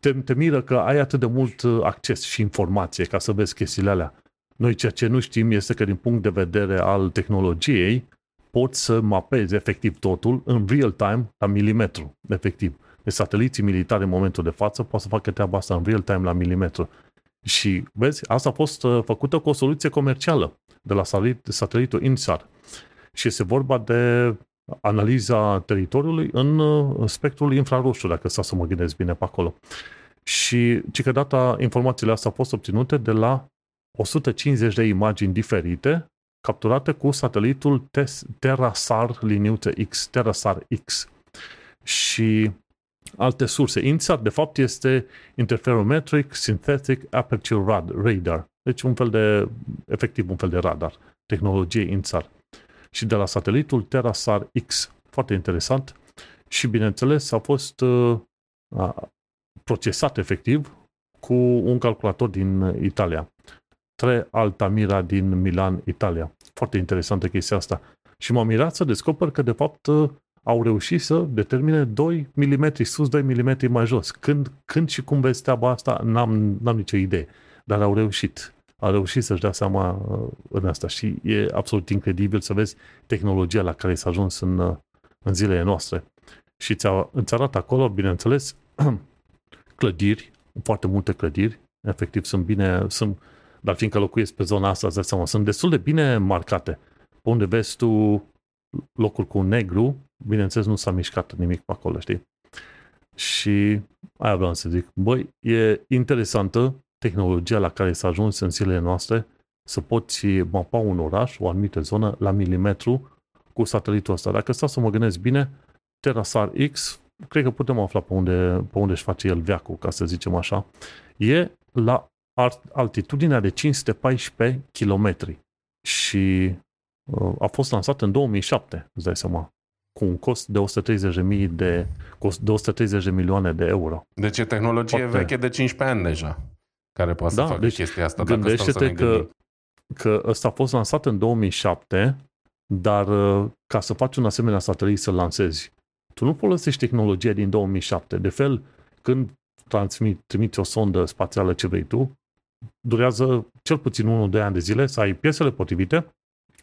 te, te miră că ai atât de mult acces și informație ca să vezi chestiile alea. Noi ceea ce nu știm este că din punct de vedere al tehnologiei poți să mapezi efectiv totul în real time la milimetru, efectiv. Deci sateliții militari în momentul de față pot să facă treaba asta în real time la milimetru. Și vezi, asta a fost uh, făcută cu o soluție comercială de la satelitul INSAR. Și este vorba de analiza teritoriului în uh, spectrul infraroșu, dacă să să mă gândesc bine pe acolo. Și ci că data informațiile astea au fost obținute de la 150 de imagini diferite capturate cu satelitul TerraSAR liniuță X, TerraSAR X. Și alte surse. INSAR, de fapt, este Interferometric Synthetic Aperture Radar. Deci un fel de, efectiv un fel de radar. Tehnologie INSAR. Și de la satelitul TerraSAR X. Foarte interesant. Și, bineînțeles, a fost uh, procesat efectiv cu un calculator din Italia. Tre Altamira din Milan, Italia. Foarte interesantă chestia asta. Și m-am mirat să descoper că, de fapt, au reușit să determine 2 mm sus, 2 mm mai jos. Când, când și cum vezi treaba asta, n-am, n-am nicio idee. Dar au reușit. Au reușit să-și dea seama uh, în asta și e absolut incredibil să vezi tehnologia la care s-a ajuns în, uh, în zilele noastre. Și ți îți arată acolo, bineînțeles, <clears throat> clădiri, foarte multe clădiri, efectiv sunt bine, sunt, dar fiindcă locuiesc pe zona asta, îți seama, sunt destul de bine marcate. Pe unde vezi tu locuri cu negru, bineînțeles nu s-a mișcat nimic pe acolo, știi? Și aia vreau să zic. Băi, e interesantă tehnologia la care s-a ajuns în zilele noastre să poți mapa un oraș, o anumită zonă, la milimetru cu satelitul ăsta. Dacă stau să mă gândesc bine, Terasar X, cred că putem afla pe unde, pe unde își face el veacul, ca să zicem așa, e la altitudinea de 514 km și uh, a fost lansat în 2007, îți dai seama, cu un cost de 130 de, cost de 130 de milioane de euro. Deci e tehnologie Poate... veche de 15 ani deja, care poate da, să facă deci chestia asta. Gândește-te că, că ăsta a fost lansat în 2007, dar uh, ca să faci un asemenea satelit să lansezi, tu nu folosești tehnologia din 2007. De fel, când transmit, trimiți o sondă spațială ce vrei tu, durează cel puțin 1-2 ani de zile să ai piesele potrivite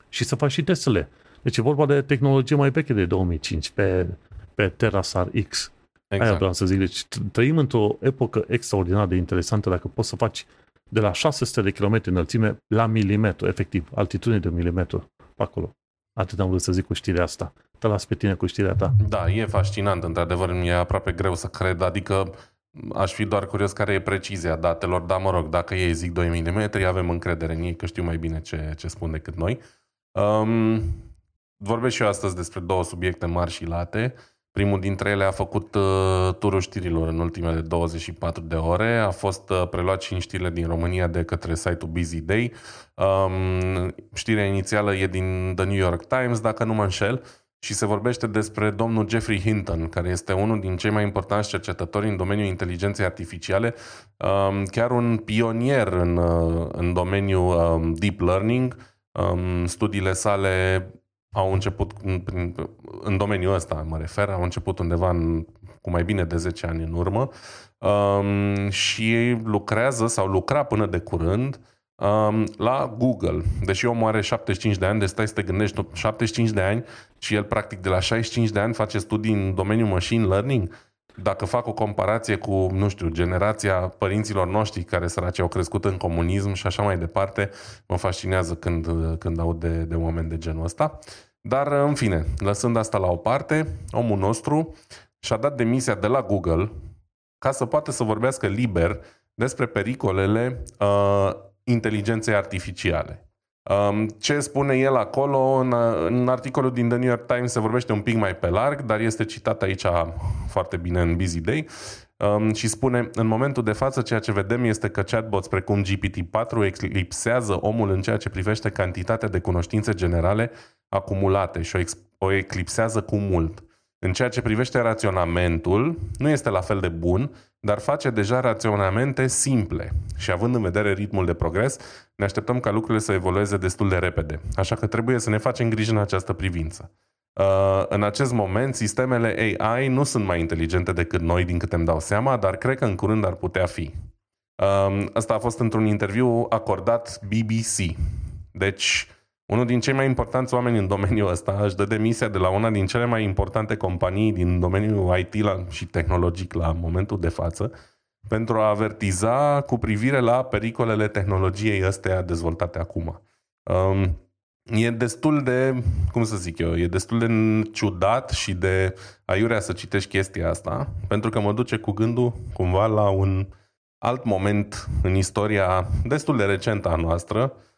și să faci și testele. Deci e vorba de tehnologie mai veche de 2005 pe, pe Terasar X. Exact. Aia vreau să zic. Deci trăim într-o epocă extraordinar de interesantă dacă poți să faci de la 600 de km înălțime la milimetru, efectiv, altitudine de milimetru pe acolo. Atât am vrut să zic cu știrea asta. Te las pe tine cu știrea ta. Da, e fascinant, într-adevăr, mi-e aproape greu să cred, adică aș fi doar curios care e precizia datelor, dar mă rog, dacă ei zic 2 mm, avem încredere în ei că știu mai bine ce, ce spun decât noi. Um, vorbesc și eu astăzi despre două subiecte mari și late. Primul dintre ele a făcut uh, turul știrilor în ultimele 24 de ore. A fost uh, preluat și în știrile din România de către site-ul Busy Day. Um, știrea inițială e din The New York Times, dacă nu mă înșel, și se vorbește despre domnul Jeffrey Hinton, care este unul din cei mai importanți cercetători în domeniul inteligenței artificiale, um, chiar un pionier în, uh, în domeniul um, deep learning. Um, studiile sale au început în, în domeniul ăsta, mă refer, au început undeva în, cu mai bine de 10 ani în urmă um, și ei lucrează sau lucra până de curând um, la Google. Deși omul are 75 de ani, de stai să te gândești, 75 de ani și el practic de la 65 de ani face studii în domeniul machine learning, dacă fac o comparație cu, nu știu, generația părinților noștri care săraci au crescut în comunism și așa mai departe, mă fascinează când, când aud de, de oameni de genul ăsta. Dar, în fine, lăsând asta la o parte, omul nostru și-a dat demisia de la Google ca să poată să vorbească liber despre pericolele uh, inteligenței artificiale. Um, ce spune el acolo, în, în articolul din The New York Times se vorbește un pic mai pe larg, dar este citat aici foarte bine în Busy Day um, și spune, în momentul de față ceea ce vedem este că chatbots precum GPT-4 eclipsează omul în ceea ce privește cantitatea de cunoștințe generale acumulate și o, ex- o eclipsează cu mult. În ceea ce privește raționamentul, nu este la fel de bun, dar face deja raționamente simple. Și având în vedere ritmul de progres, ne așteptăm ca lucrurile să evolueze destul de repede. Așa că trebuie să ne facem grijă în această privință. Uh, în acest moment, sistemele AI nu sunt mai inteligente decât noi, din câte îmi dau seama, dar cred că în curând ar putea fi. Uh, asta a fost într-un interviu acordat BBC. Deci, unul din cei mai importanți oameni în domeniul ăsta își dă demisia de la una din cele mai importante companii din domeniul IT la, și tehnologic la momentul de față pentru a avertiza cu privire la pericolele tehnologiei astea dezvoltate acum. Um, e destul de, cum să zic eu, e destul de ciudat și de aiurea să citești chestia asta, pentru că mă duce cu gândul cumva la un alt moment în istoria destul de recentă a noastră, Uh,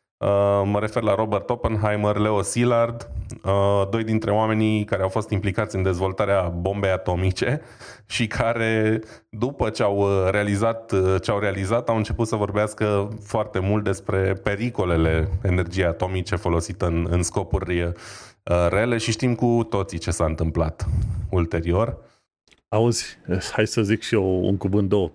mă refer la Robert Oppenheimer, Leo Szilard, uh, doi dintre oamenii care au fost implicați în dezvoltarea bombei atomice <laughs> și care, după ce au uh, realizat ce au realizat, au început să vorbească foarte mult despre pericolele energiei atomice folosite în, în scopuri rele și știm cu toții ce s-a întâmplat ulterior. auzi, hai să zic și eu un cuvânt două.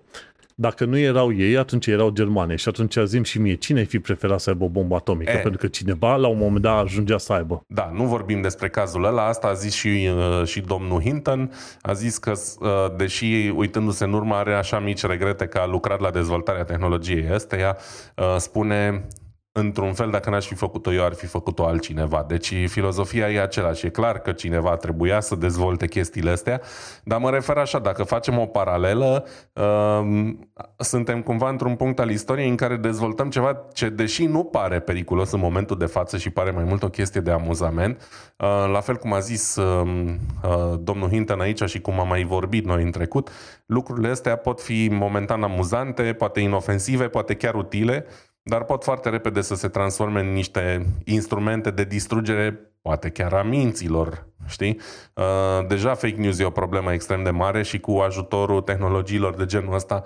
Dacă nu erau ei, atunci erau germane. Și atunci zim și mie, cine ai fi preferat să aibă o bombă atomică? E. Pentru că cineva la un moment dat ajungea să aibă. Da, nu vorbim despre cazul ăla. Asta a zis și, uh, și domnul Hinton. A zis că, uh, deși uitându-se în urmă, are așa mici regrete că a lucrat la dezvoltarea tehnologiei ăsteia, uh, spune într-un fel, dacă n-aș fi făcut-o eu, ar fi făcut-o altcineva. Deci filozofia e același. E clar că cineva trebuia să dezvolte chestiile astea, dar mă refer așa, dacă facem o paralelă, uh, suntem cumva într-un punct al istoriei în care dezvoltăm ceva ce, deși nu pare periculos în momentul de față și pare mai mult o chestie de amuzament, uh, la fel cum a zis uh, uh, domnul Hinton aici și cum am mai vorbit noi în trecut, lucrurile astea pot fi momentan amuzante, poate inofensive, poate chiar utile, dar pot foarte repede să se transforme în niște instrumente de distrugere, poate chiar a minților, știi? Uh, deja fake news e o problemă extrem de mare și cu ajutorul tehnologiilor de genul ăsta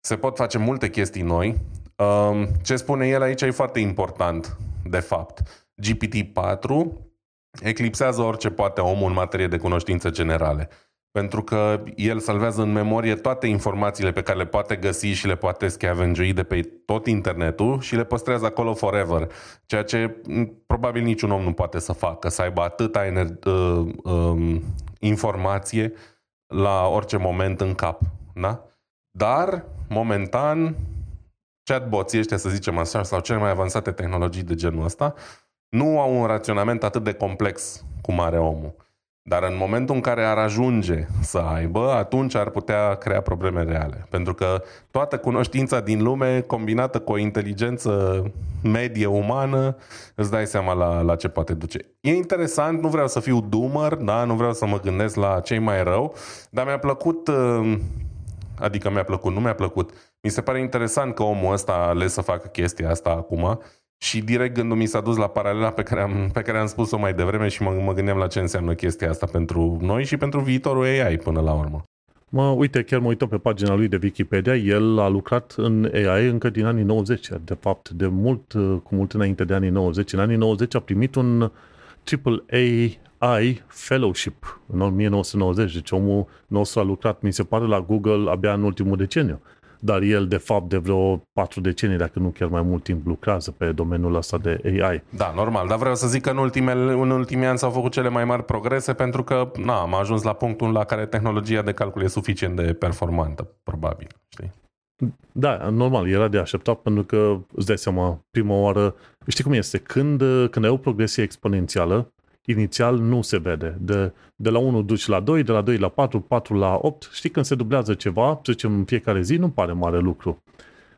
se pot face multe chestii noi. Uh, ce spune el aici e foarte important, de fapt. GPT-4 eclipsează orice poate omul în materie de cunoștințe generale pentru că el salvează în memorie toate informațiile pe care le poate găsi și le poate scavengui de pe tot internetul și le păstrează acolo forever, ceea ce probabil niciun om nu poate să facă, să aibă atâta ener- uh, uh, informație la orice moment în cap. Da? Dar, momentan, chatboții ăștia, să zicem așa, sau cele mai avansate tehnologii de genul ăsta, nu au un raționament atât de complex cum are omul. Dar în momentul în care ar ajunge să aibă, atunci ar putea crea probleme reale. Pentru că toată cunoștința din lume, combinată cu o inteligență medie umană, îți dai seama la, la ce poate duce. E interesant, nu vreau să fiu doomer, da? nu vreau să mă gândesc la cei mai rău, dar mi-a plăcut, uh, adică mi-a plăcut, nu mi-a plăcut. Mi se pare interesant că omul ăsta a ales să facă chestia asta acum, și direct gândul mi s-a dus la paralela pe care am, pe care am spus-o mai devreme și mă, mă gândeam la ce înseamnă chestia asta pentru noi și pentru viitorul AI până la urmă. Mă, uite, chiar mă uităm pe pagina lui de Wikipedia, el a lucrat în AI încă din anii 90, de fapt, de mult, cu mult înainte de anii 90. În anii 90 a primit un Triple AI Fellowship în 1990, deci omul nostru a lucrat, mi se pare, la Google abia în ultimul deceniu dar el de fapt de vreo patru decenii, dacă nu chiar mai mult timp, lucrează pe domeniul ăsta de AI. Da, normal, dar vreau să zic că în, ultimele, în ultimii ani s-au făcut cele mai mari progrese pentru că na, am ajuns la punctul la care tehnologia de calcul e suficient de performantă, probabil, știi? Da, normal, era de așteptat pentru că îți dai seama, prima oară, știi cum este, când, când ai o progresie exponențială, inițial nu se vede. De, de la 1 duci la 2, de la 2 la 4, 4 la 8. Știi, când se dublează ceva, să zicem în fiecare zi, nu pare mare lucru.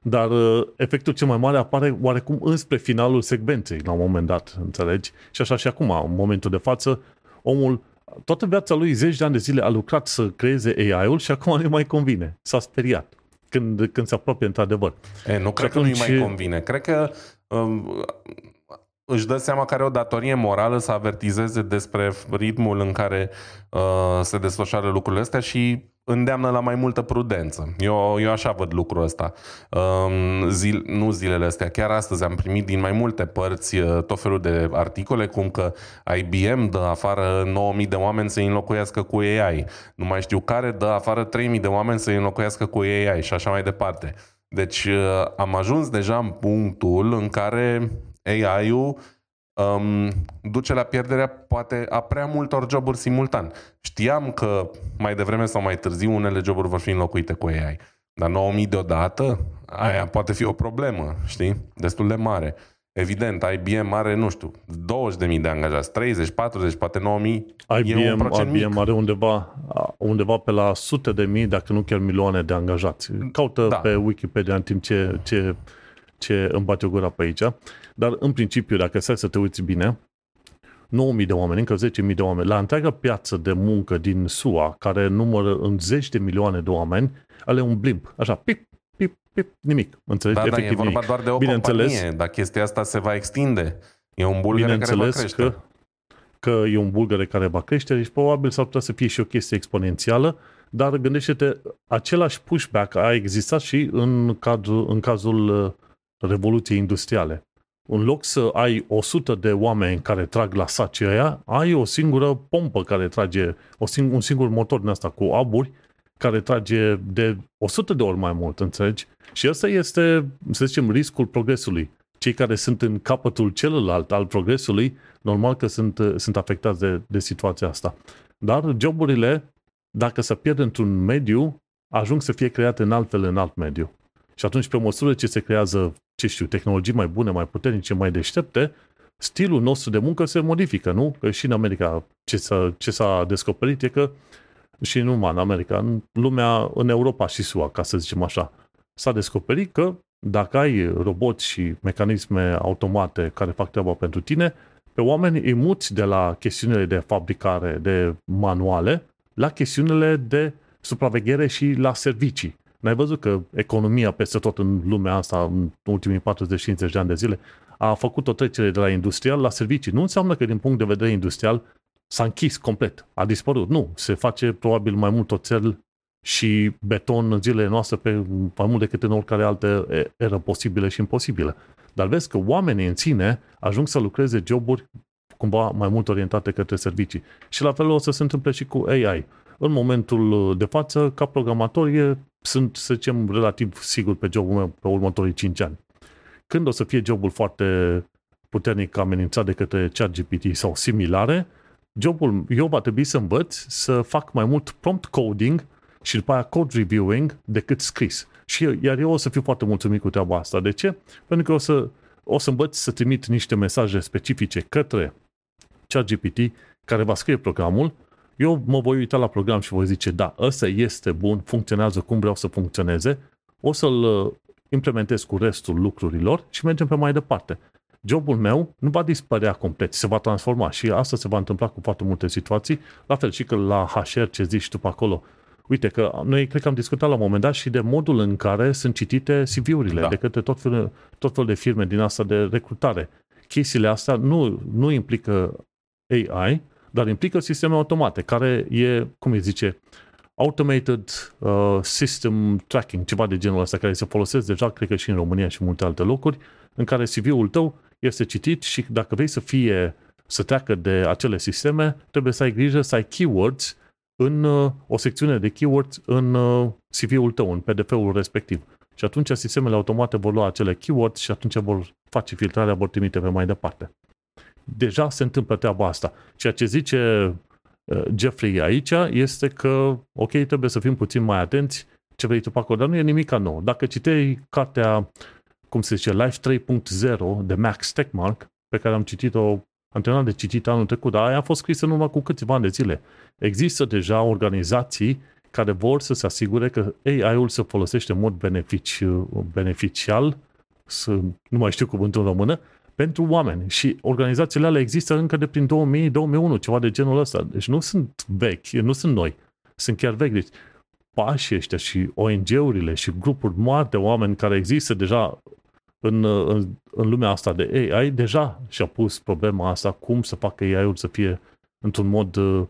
Dar uh, efectul cel mai mare apare oarecum înspre finalul secvenței, la un moment dat, înțelegi? Și așa și acum, în momentul de față, omul, toată viața lui, zeci de ani de zile, a lucrat să creeze AI-ul și acum <laughs> nu mai convine. S-a speriat când, când se apropie într-adevăr. E, nu cred că nu-i mai convine. Cred că um, își dă seama că are o datorie morală să avertizeze despre ritmul în care uh, se desfășoară lucrurile astea și îndeamnă la mai multă prudență. Eu, eu așa văd lucrul ăsta. Um, zil, nu zilele astea, chiar astăzi am primit din mai multe părți uh, tot felul de articole, cum că IBM dă afară 9000 de oameni să înlocuiască cu AI. Nu mai știu care dă afară 3000 de oameni să înlocuiască cu AI și așa mai departe. Deci uh, am ajuns deja în punctul în care AI-ul um, duce la pierderea poate a prea multor joburi simultan. Știam că mai devreme sau mai târziu unele joburi vor fi înlocuite cu AI. Dar 9000 deodată, aia poate fi o problemă, știi? Destul de mare. Evident, IBM are, nu știu, 20.000 de angajați, 30, 40, poate 9000. IBM, e un procent IBM mic. are undeva, undeva pe la sute de mii, dacă nu chiar milioane de angajați. Caută da. pe Wikipedia în timp ce, ce ce îmi bate gura pe aici, dar în principiu, dacă stai să te uiți bine, 9.000 de oameni, încă 10.000 de oameni, la întreaga piață de muncă din SUA, care numără în zeci de milioane de oameni, ale un blimp, așa, pip, pip, pip, nimic. Înțelegi? Da, Efectiv, da, e vorba nimic. doar de o companie, dar chestia asta se va extinde. E un bulgare care va crește. Că, că e un bulgare care va crește și probabil s-ar putea să fie și o chestie exponențială, dar gândește-te, același pushback a existat și în, cadru, în cazul revoluției industriale. În loc să ai 100 de oameni care trag la saci aia, ai o singură pompă care trage, o sing- un singur motor din asta cu aburi care trage de 100 de ori mai mult, înțelegi? Și ăsta este, să zicem, riscul progresului. Cei care sunt în capătul celălalt al progresului, normal că sunt, sunt afectați de, de situația asta. Dar joburile, dacă se pierd într-un mediu, ajung să fie create în altfel în alt mediu. Și atunci, pe măsură ce se creează, ce știu, tehnologii mai bune, mai puternice, mai deștepte, stilul nostru de muncă se modifică, nu? Că și în America ce s-a, ce s-a descoperit e că și nu numai în America, în lumea, în Europa și SUA, ca să zicem așa, s-a descoperit că dacă ai roboți și mecanisme automate care fac treaba pentru tine, pe oameni îi muți de la chestiunile de fabricare, de manuale, la chestiunile de supraveghere și la servicii. N-ai văzut că economia peste tot în lumea asta, în ultimii 40-50 de ani de zile, a făcut o trecere de la industrial la servicii. Nu înseamnă că din punct de vedere industrial s-a închis complet, a dispărut. Nu, se face probabil mai mult oțel și beton în zilele noastre pe mai mult decât în oricare altă eră posibilă și imposibilă. Dar vezi că oamenii în sine ajung să lucreze joburi cumva mai mult orientate către servicii. Și la fel o să se întâmple și cu AI. În momentul de față, ca programator, sunt, să zicem, relativ sigur pe jobul meu pe următorii 5 ani. Când o să fie jobul foarte puternic amenințat de către ChatGPT sau similare, jobul eu va trebui să învăț să fac mai mult prompt coding și după aia code reviewing decât scris. Și iar eu o să fiu foarte mulțumit cu treaba asta. De ce? Pentru că o să, o să învăț să trimit niște mesaje specifice către ChatGPT care va scrie programul. Eu mă voi uita la program și voi zice, da, ăsta este bun, funcționează cum vreau să funcționeze, o să-l uh, implementez cu restul lucrurilor și mergem pe mai departe jobul meu nu va dispărea complet, se va transforma și asta se va întâmpla cu foarte multe situații, la fel și că la HR ce zici tu pe acolo, Uite că noi cred că am discutat la un moment dat și de modul în care sunt citite CV-urile da. de către tot fel, tot fel de firme din asta de recrutare. Chestiile astea nu, nu implică AI, dar implică sisteme automate, care e, cum îi zice, automated uh, system tracking, ceva de genul ăsta, care se folosesc deja, cred că și în România și în multe alte locuri, în care CV-ul tău este citit și dacă vrei să fie, să treacă de acele sisteme, trebuie să ai grijă să ai keywords în uh, o secțiune de keywords în uh, CV-ul tău, în PDF-ul respectiv. Și atunci sistemele automate vor lua acele keywords și atunci vor face filtrarea, vor trimite pe mai departe. Deja se întâmplă treaba asta. Ceea ce zice uh, Jeffrey aici este că, ok, trebuie să fim puțin mai atenți ce vrei tu pe acolo, dar nu e nimic nou. Dacă citei cartea cum se zice, Life 3.0 de Max Techmark, pe care am citit-o, am terminat de citit anul trecut, dar aia a fost scrisă numai cu câțiva ani de zile. Există deja organizații care vor să se asigure că AI-ul se folosește în mod benefici, beneficial, să, nu mai știu cuvântul în română, pentru oameni. Și organizațiile alea există încă de prin 2000-2001, ceva de genul ăsta. Deci nu sunt vechi, nu sunt noi. Sunt chiar vechi. Deci pașii ăștia și ONG-urile și grupuri mari de oameni care există deja în, în, în lumea asta de AI deja și-a pus problema asta cum să facă AI-ul să fie într-un mod, uh,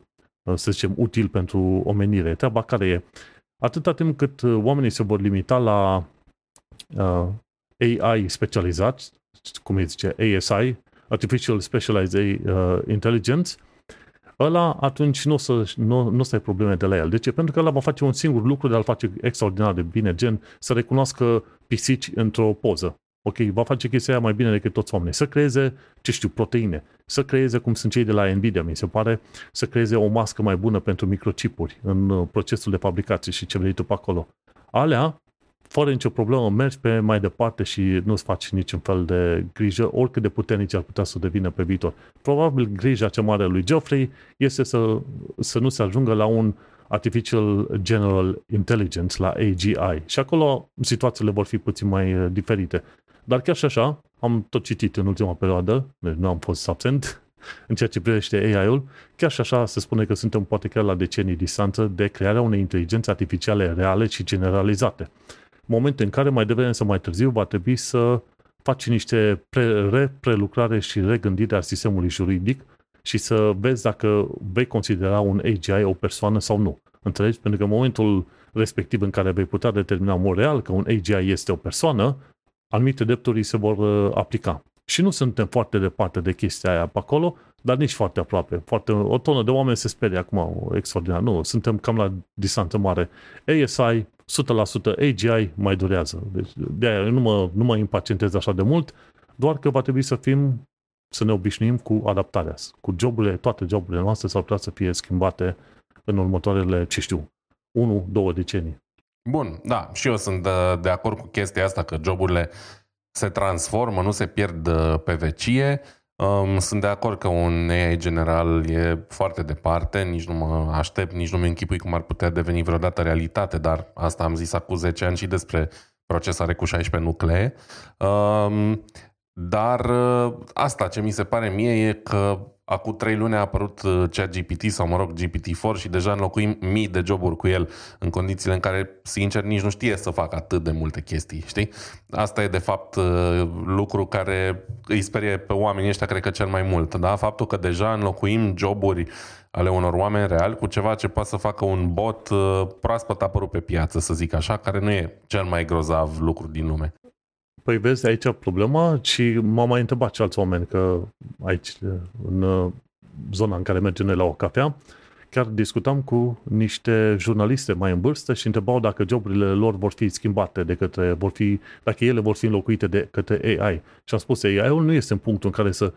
să zicem, util pentru omenire. Treaba care e, atâta timp cât uh, oamenii se vor limita la uh, AI specializat, cum îi zice, ASI, Artificial Specialized uh, Intelligence, ăla atunci nu o să, nu, nu o să ai probleme de la el. De ce? Pentru că ăla va face un singur lucru de a-l face extraordinar de bine, gen să recunoască pisici într-o poză. Ok, va face chestia aia mai bine decât toți oamenii. Să creeze, ce știu, proteine. Să creeze, cum sunt cei de la Nvidia, mi se pare, să creeze o mască mai bună pentru microchipuri în uh, procesul de fabricație și ce vrei tu pe acolo. Alea, fără nicio problemă, mergi pe mai departe și nu-ți faci niciun fel de grijă, oricât de puternici ar putea să devină pe viitor. Probabil grija cea mare a lui Geoffrey este să, să nu se ajungă la un Artificial General Intelligence, la AGI. Și acolo situațiile vor fi puțin mai uh, diferite. Dar chiar și așa, am tot citit în ultima perioadă, deci nu am fost absent, <laughs> în ceea ce privește AI-ul, chiar și așa se spune că suntem poate chiar la decenii distanță de crearea unei inteligențe artificiale reale și generalizate. Momente în care mai devreme sau mai târziu va trebui să faci niște pre, reprelucrare și regândire a sistemului juridic și să vezi dacă vei considera un AGI o persoană sau nu. Înțelegi? Pentru că în momentul respectiv în care vei putea determina în mod real că un AGI este o persoană, anumite drepturi se vor uh, aplica. Și nu suntem foarte departe de chestia aia pe acolo, dar nici foarte aproape. Foarte, o tonă de oameni se sperie acum, extraordinar. Nu, suntem cam la distanță mare. ASI, 100%, AGI mai durează. Deci de aia nu mă, nu mă impacientez așa de mult, doar că va trebui să fim, să ne obișnuim cu adaptarea. Cu joburile, toate joburile noastre s-ar putea să fie schimbate în următoarele, ce știu, 1-2 decenii. Bun, da, și eu sunt de, de acord cu chestia asta, că joburile se transformă, nu se pierd uh, pe vecie. Um, sunt de acord că un AI general e foarte departe, nici nu mă aștept, nici nu mi închipui cum ar putea deveni vreodată realitate, dar asta am zis acum 10 ani și despre procesare cu 16 nuclee. Um, dar uh, asta ce mi se pare mie e că acum trei luni a apărut uh, ChatGPT sau, mă rog, GPT-4 și deja înlocuim mii de joburi cu el în condițiile în care, sincer, nici nu știe să facă atât de multe chestii, știi? Asta e, de fapt, uh, lucru care îi sperie pe oamenii ăștia, cred că cel mai mult, da? Faptul că deja înlocuim joburi ale unor oameni reali cu ceva ce poate să facă un bot uh, proaspăt apărut pe piață, să zic așa, care nu e cel mai grozav lucru din lume. Păi vezi aici problema și m-am mai întrebat și alți oameni că aici, în uh, zona în care mergem noi la o cafea, chiar discutam cu niște jurnaliste mai în vârstă și întrebau dacă joburile lor vor fi schimbate de către, vor fi, dacă ele vor fi înlocuite de către AI. Și am spus, AI-ul nu este în punctul în care să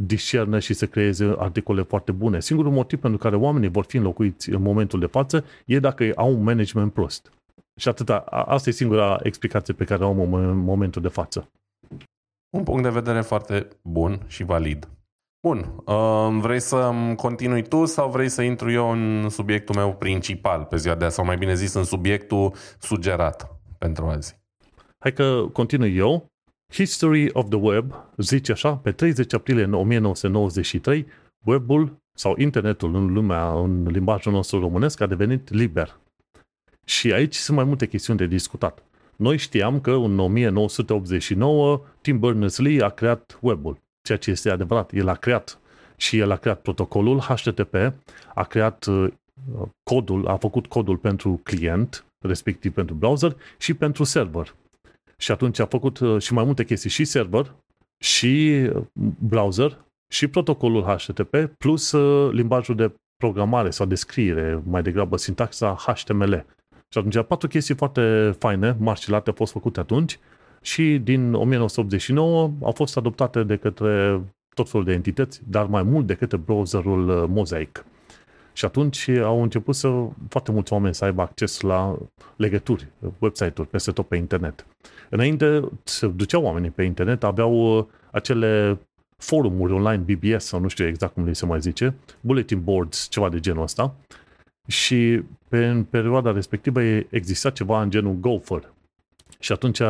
discerne și să creeze articole foarte bune. Singurul motiv pentru care oamenii vor fi înlocuiți în momentul de față e dacă au un management prost. Și atâta, asta e singura explicație pe care o am în momentul de față. Un punct de vedere foarte bun și valid. Bun, uh, vrei să continui tu sau vrei să intru eu în subiectul meu principal pe ziua de azi, sau mai bine zis în subiectul sugerat pentru azi? Hai că continui eu. History of the Web zice așa, pe 30 aprilie 1993, webul sau internetul în lumea, în limbajul nostru românesc a devenit liber. Și aici sunt mai multe chestiuni de discutat. Noi știam că în 1989 Tim Berners-Lee a creat webul, ceea ce este adevărat. El a creat și el a creat protocolul HTTP, a creat uh, codul, a făcut codul pentru client, respectiv pentru browser și pentru server. Și atunci a făcut uh, și mai multe chestii, și server, și uh, browser, și protocolul HTTP, plus limbajul de programare sau de scriere, mai degrabă sintaxa HTML. Și atunci patru chestii foarte faine, marșilate, au fost făcute atunci și din 1989 au fost adoptate de către tot felul de entități, dar mai mult de către browserul uh, Mosaic. Și atunci au început să foarte mulți oameni să aibă acces la legături, website-uri, peste tot pe internet. Înainte se duceau oamenii pe internet, aveau uh, acele forumuri online, BBS sau nu știu exact cum le se mai zice, bulletin boards, ceva de genul ăsta, și pe, în perioada respectivă exista ceva în genul Gopher. Și atunci,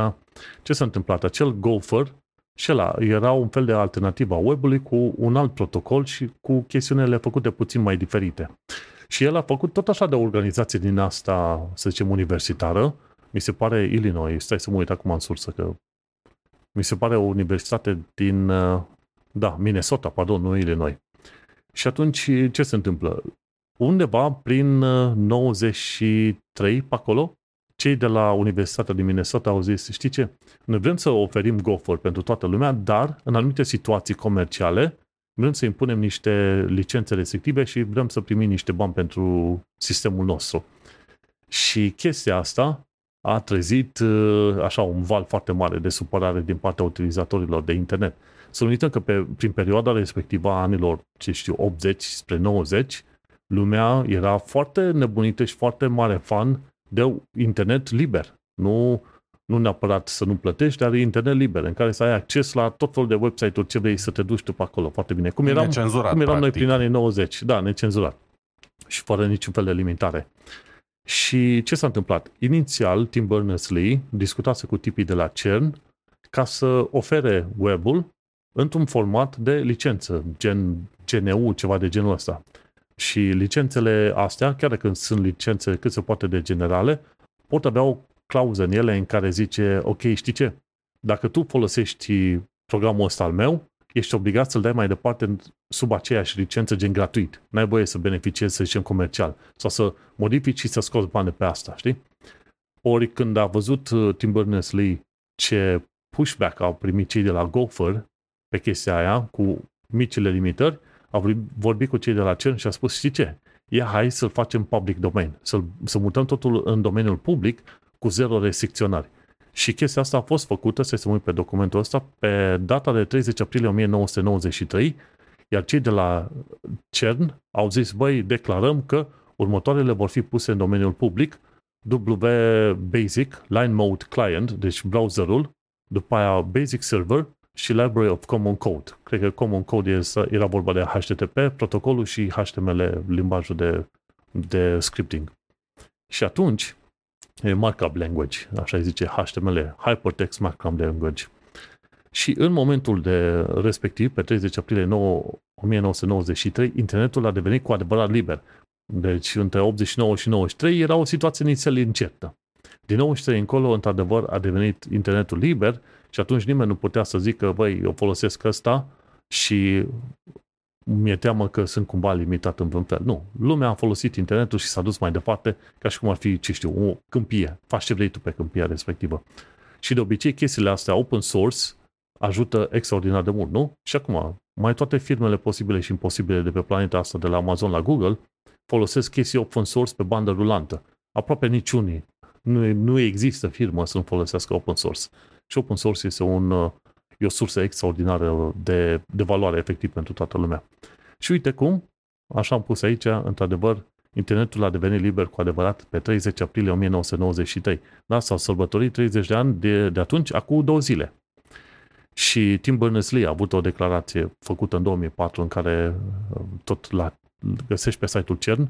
ce s-a întâmplat? Acel Gopher și ăla era un fel de alternativă a webului cu un alt protocol și cu chestiunile făcute puțin mai diferite. Și el a făcut tot așa de organizație din asta, să zicem, universitară, mi se pare Illinois, stai să mă uit acum în sursă, că mi se pare o universitate din, da, Minnesota, pardon, nu Illinois. Și atunci ce se întâmplă? Undeva prin 93, uh, pe acolo, cei de la Universitatea din Minnesota au zis, știi ce, noi vrem să oferim Gopher pentru toată lumea, dar în anumite situații comerciale vrem să impunem niște licențe restrictive și vrem să primim niște bani pentru sistemul nostru. Și chestia asta a trezit uh, așa un val foarte mare de supărare din partea utilizatorilor de internet. Să nu uităm că pe, prin perioada respectivă a anilor, ce știu, 80 spre 90, lumea era foarte nebunită și foarte mare fan de internet liber. Nu, nu neapărat să nu plătești, dar internet liber, în care să ai acces la tot felul de website-uri ce vrei să te duci tu pe acolo. Foarte bine. Cum eram, cum eram noi prin anii 90. Da, necenzurat. Și fără niciun fel de limitare. Și ce s-a întâmplat? Inițial, Tim Berners-Lee discutase cu tipii de la CERN ca să ofere webul într-un format de licență, gen GNU, ceva de genul ăsta. Și licențele astea, chiar dacă sunt licențe cât se poate de generale, pot avea o clauză în ele în care zice, ok, știi ce? Dacă tu folosești programul ăsta al meu, ești obligat să-l dai mai departe sub aceeași licență gen gratuit. N-ai voie să beneficiezi, să zicem, comercial. Sau să modifici și să scoți bani pe asta, știi? Ori când a văzut uh, Tim Berners-Lee ce pushback au primit cei de la Gopher pe chestia aia, cu micile limitări, a vorbit cu cei de la CERN și a spus, știi ce? Ia hai să-l facem public domain, să să mutăm totul în domeniul public cu zero restricționari. Și chestia asta a fost făcută, să se uit pe documentul ăsta, pe data de 30 aprilie 1993, iar cei de la CERN au zis, băi, declarăm că următoarele vor fi puse în domeniul public, WBasic, Line Mode Client, deci browserul, după aia Basic Server și Library of Common Code. Cred că Common Code era vorba de HTTP, protocolul și HTML, limbajul de, de scripting. Și atunci, e markup language, așa zice HTML, Hypertext Markup Language. Și în momentul de respectiv, pe 30 aprilie 9, 1993, internetul a devenit cu adevărat liber. Deci între 89 și 93 era o situație inițial incertă. Din 93 încolo, într-adevăr, a devenit internetul liber și atunci nimeni nu putea să zică, băi, eu folosesc ăsta și mi-e teamă că sunt cumva limitat în vreun fel. Nu. Lumea a folosit internetul și s-a dus mai departe ca și cum ar fi, ce știu, o câmpie. Faci ce vrei tu pe câmpia respectivă. Și de obicei chestiile astea open source ajută extraordinar de mult, nu? Și acum, mai toate firmele posibile și imposibile de pe planeta asta, de la Amazon la Google, folosesc chestii open source pe bandă rulantă. Aproape niciunii. Nu, nu există firmă să nu folosească open source. Și open source este un, e o sursă extraordinară de, de valoare efectiv pentru toată lumea. Și uite cum, așa am pus aici, într-adevăr, internetul a devenit liber cu adevărat pe 30 aprilie 1993. Da, s-au sărbătorit 30 de ani de, de atunci, acum două zile. Și Tim Berners-Lee a avut o declarație făcută în 2004 în care tot la găsești pe site-ul CERN,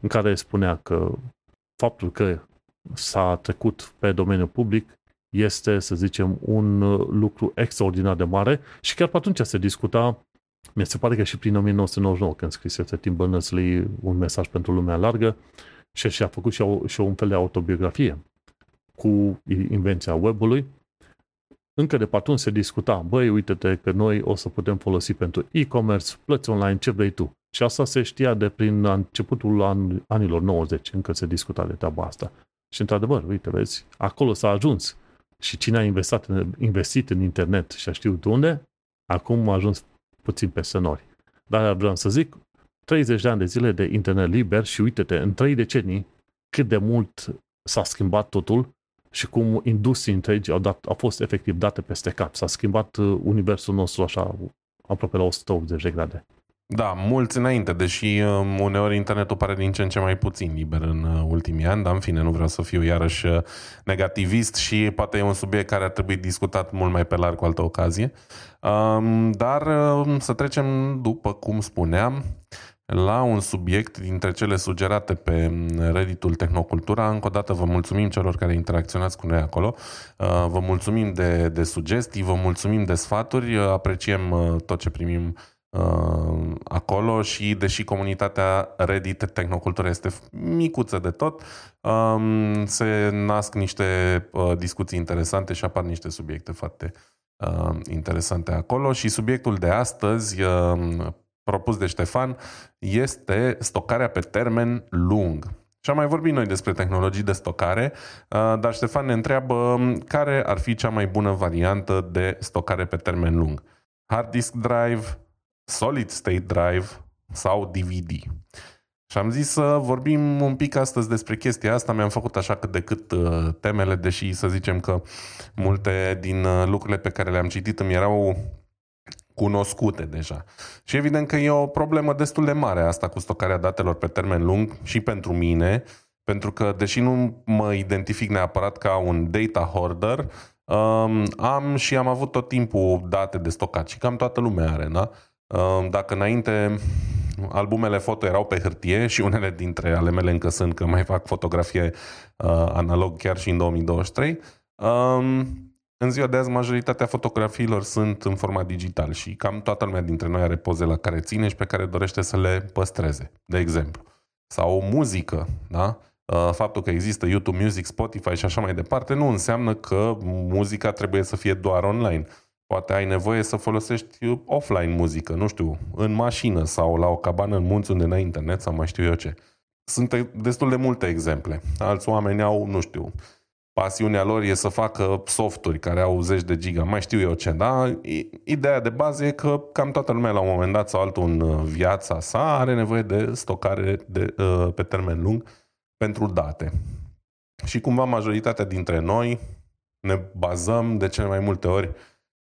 în care spunea că faptul că s-a trecut pe domeniul public este, să zicem, un lucru extraordinar de mare și chiar pe atunci se discuta, mi se pare că și prin 1999, când scrisese Tim Berners-Lee un mesaj pentru lumea largă și și-a făcut și, o, și un fel de autobiografie cu invenția webului, încă de pe atunci se discuta, băi, uite-te că noi o să putem folosi pentru e-commerce, plăți online, ce vrei tu. Și asta se știa de prin începutul an, anilor 90, încă se discuta de treaba asta. Și într-adevăr, uite, vezi, acolo s-a ajuns. Și cine a investit în, investit în internet și a știut unde, acum a ajuns puțin pe nori. Dar vreau să zic, 30 de ani de zile de internet liber și uite-te, în 3 decenii, cât de mult s-a schimbat totul și cum industrii întregi au, dat, au fost efectiv date peste cap. S-a schimbat uh, universul nostru așa aproape la 180 de grade. Da, mulți înainte, deși um, uneori internetul pare din ce în ce mai puțin liber în uh, ultimii ani, dar în fine, nu vreau să fiu iarăși uh, negativist și poate e un subiect care ar trebui discutat mult mai pe larg cu altă ocazie. Um, dar um, să trecem, după cum spuneam, la un subiect dintre cele sugerate pe Redditul Tehnocultura. Încă o dată vă mulțumim celor care interacționați cu noi acolo. Uh, vă mulțumim de, de sugestii, vă mulțumim de sfaturi, apreciem tot ce primim uh, acolo și deși comunitatea Reddit Tehnocultură este micuță de tot, um, se nasc niște uh, discuții interesante și apar niște subiecte foarte uh, interesante acolo și subiectul de astăzi uh, propus de Ștefan este stocarea pe termen lung. Și am mai vorbit noi despre tehnologii de stocare, uh, dar Ștefan ne întreabă um, care ar fi cea mai bună variantă de stocare pe termen lung. Hard disk drive, solid state drive sau DVD. Și am zis să vorbim un pic astăzi despre chestia asta. Mi-am făcut așa cât de cât uh, temele, deși să zicem că multe din uh, lucrurile pe care le-am citit îmi erau cunoscute deja. Și evident că e o problemă destul de mare asta cu stocarea datelor pe termen lung și pentru mine, pentru că deși nu mă identific neapărat ca un data hoarder, um, am și am avut tot timpul date de stocat și cam toată lumea are, da? Dacă înainte albumele foto erau pe hârtie și unele dintre ale mele încă sunt, că mai fac fotografie uh, analog chiar și în 2023, um, în ziua de azi majoritatea fotografiilor sunt în format digital și cam toată lumea dintre noi are poze la care ține și pe care dorește să le păstreze, de exemplu. Sau o muzică, da? Uh, faptul că există YouTube Music, Spotify și așa mai departe nu înseamnă că muzica trebuie să fie doar online Poate ai nevoie să folosești offline muzică, nu știu, în mașină sau la o cabană în munți unde n-ai internet sau mai știu eu ce. Sunt destul de multe exemple. Alți oameni au, nu știu, pasiunea lor e să facă softuri care au zeci de giga, mai știu eu ce, da? Ideea de bază e că cam toată lumea la un moment dat sau altul în uh, viața sa are nevoie de stocare de, uh, pe termen lung pentru date. Și cumva majoritatea dintre noi ne bazăm de cele mai multe ori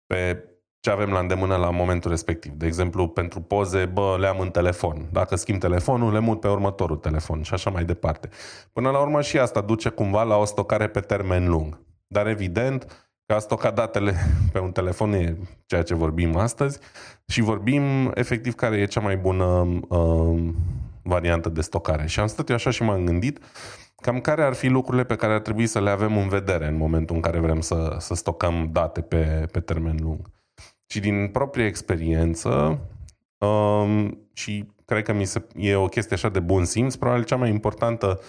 pe ce avem la îndemână la momentul respectiv. De exemplu, pentru poze, bă, le am în telefon. Dacă schimb telefonul, le mut pe următorul telefon și așa mai departe. Până la urmă și asta duce cumva la o stocare pe termen lung. Dar evident, că a stoca datele <laughs> pe un telefon e ceea ce vorbim astăzi și vorbim efectiv care e cea mai bună uh, variantă de stocare. Și am stat eu așa și m-am gândit cam care ar fi lucrurile pe care ar trebui să le avem în vedere în momentul în care vrem să, să stocăm date pe, pe termen lung. Și din proprie experiență, um, și cred că mi se, e o chestie așa de bun simț, probabil cea mai importantă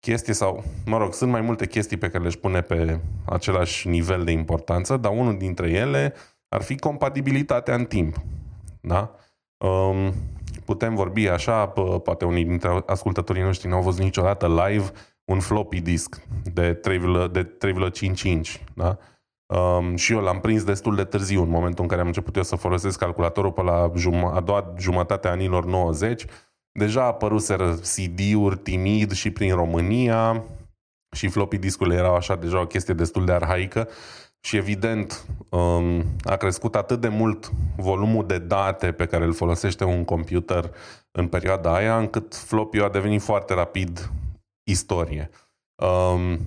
chestie sau, mă rog, sunt mai multe chestii pe care le-aș pune pe același nivel de importanță, dar unul dintre ele ar fi compatibilitatea în timp. Da? Um, putem vorbi așa, poate unii dintre ascultătorii noștri nu au văzut niciodată live un floppy disk de 3,5 inch. Da? Um, și eu l-am prins destul de târziu, în momentul în care am început eu să folosesc calculatorul pe la jum- a doua jumătate a anilor 90. Deja apăruseră CD-uri timid și prin România și floppy discurile erau așa deja o chestie destul de arhaică și evident um, a crescut atât de mult volumul de date pe care îl folosește un computer în perioada aia, încât floppy a devenit foarte rapid istorie. Um,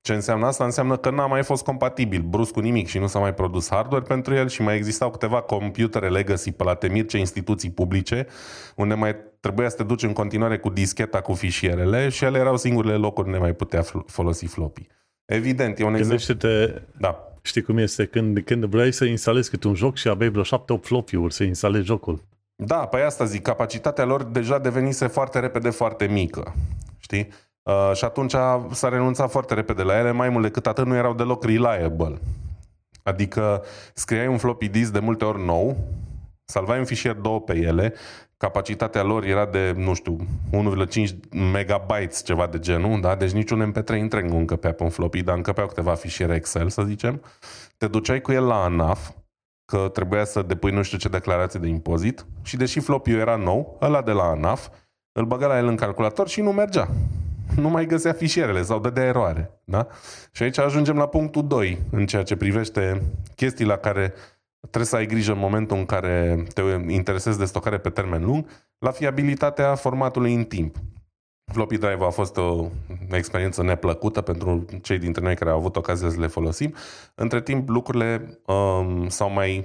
ce înseamnă asta? Înseamnă că n-a mai fost compatibil brusc cu nimic și nu s-a mai produs hardware pentru el și mai existau câteva computere legacy pe la ce instituții publice, unde mai trebuia să te duci în continuare cu discheta cu fișierele și ele erau singurele locuri unde mai putea folosi floppy. Evident, e un exemplu... te da. Știi cum este? Când, când vrei să instalezi câte un joc și aveai vreo 7-8 floppy-uri să instalezi jocul. Da, păi asta zic, capacitatea lor deja devenise foarte repede foarte mică. Știi? Uh, și atunci s-a renunțat foarte repede la ele, mai mult decât atât nu erau deloc reliable. Adică scriai un floppy disk de multe ori nou, salvai un fișier două pe ele, capacitatea lor era de, nu știu, 1,5 megabytes, ceva de genul, da? Deci niciun MP3 întreg nu încăpea pe un floppy, dar încăpeau câteva fișiere Excel, să zicem. Te duceai cu el la ANAF, că trebuia să depui nu știu ce declarație de impozit și deși floppy era nou, ăla de la ANAF, îl băga la el în calculator și nu mergea nu mai găsea fișierele sau dădea eroare. Da? Și aici ajungem la punctul 2 în ceea ce privește chestii la care trebuie să ai grijă în momentul în care te interesezi de stocare pe termen lung, la fiabilitatea formatului în timp. Floppy drive a fost o experiență neplăcută pentru cei dintre noi care au avut ocazia să le folosim. Între timp, lucrurile um, s-au, mai,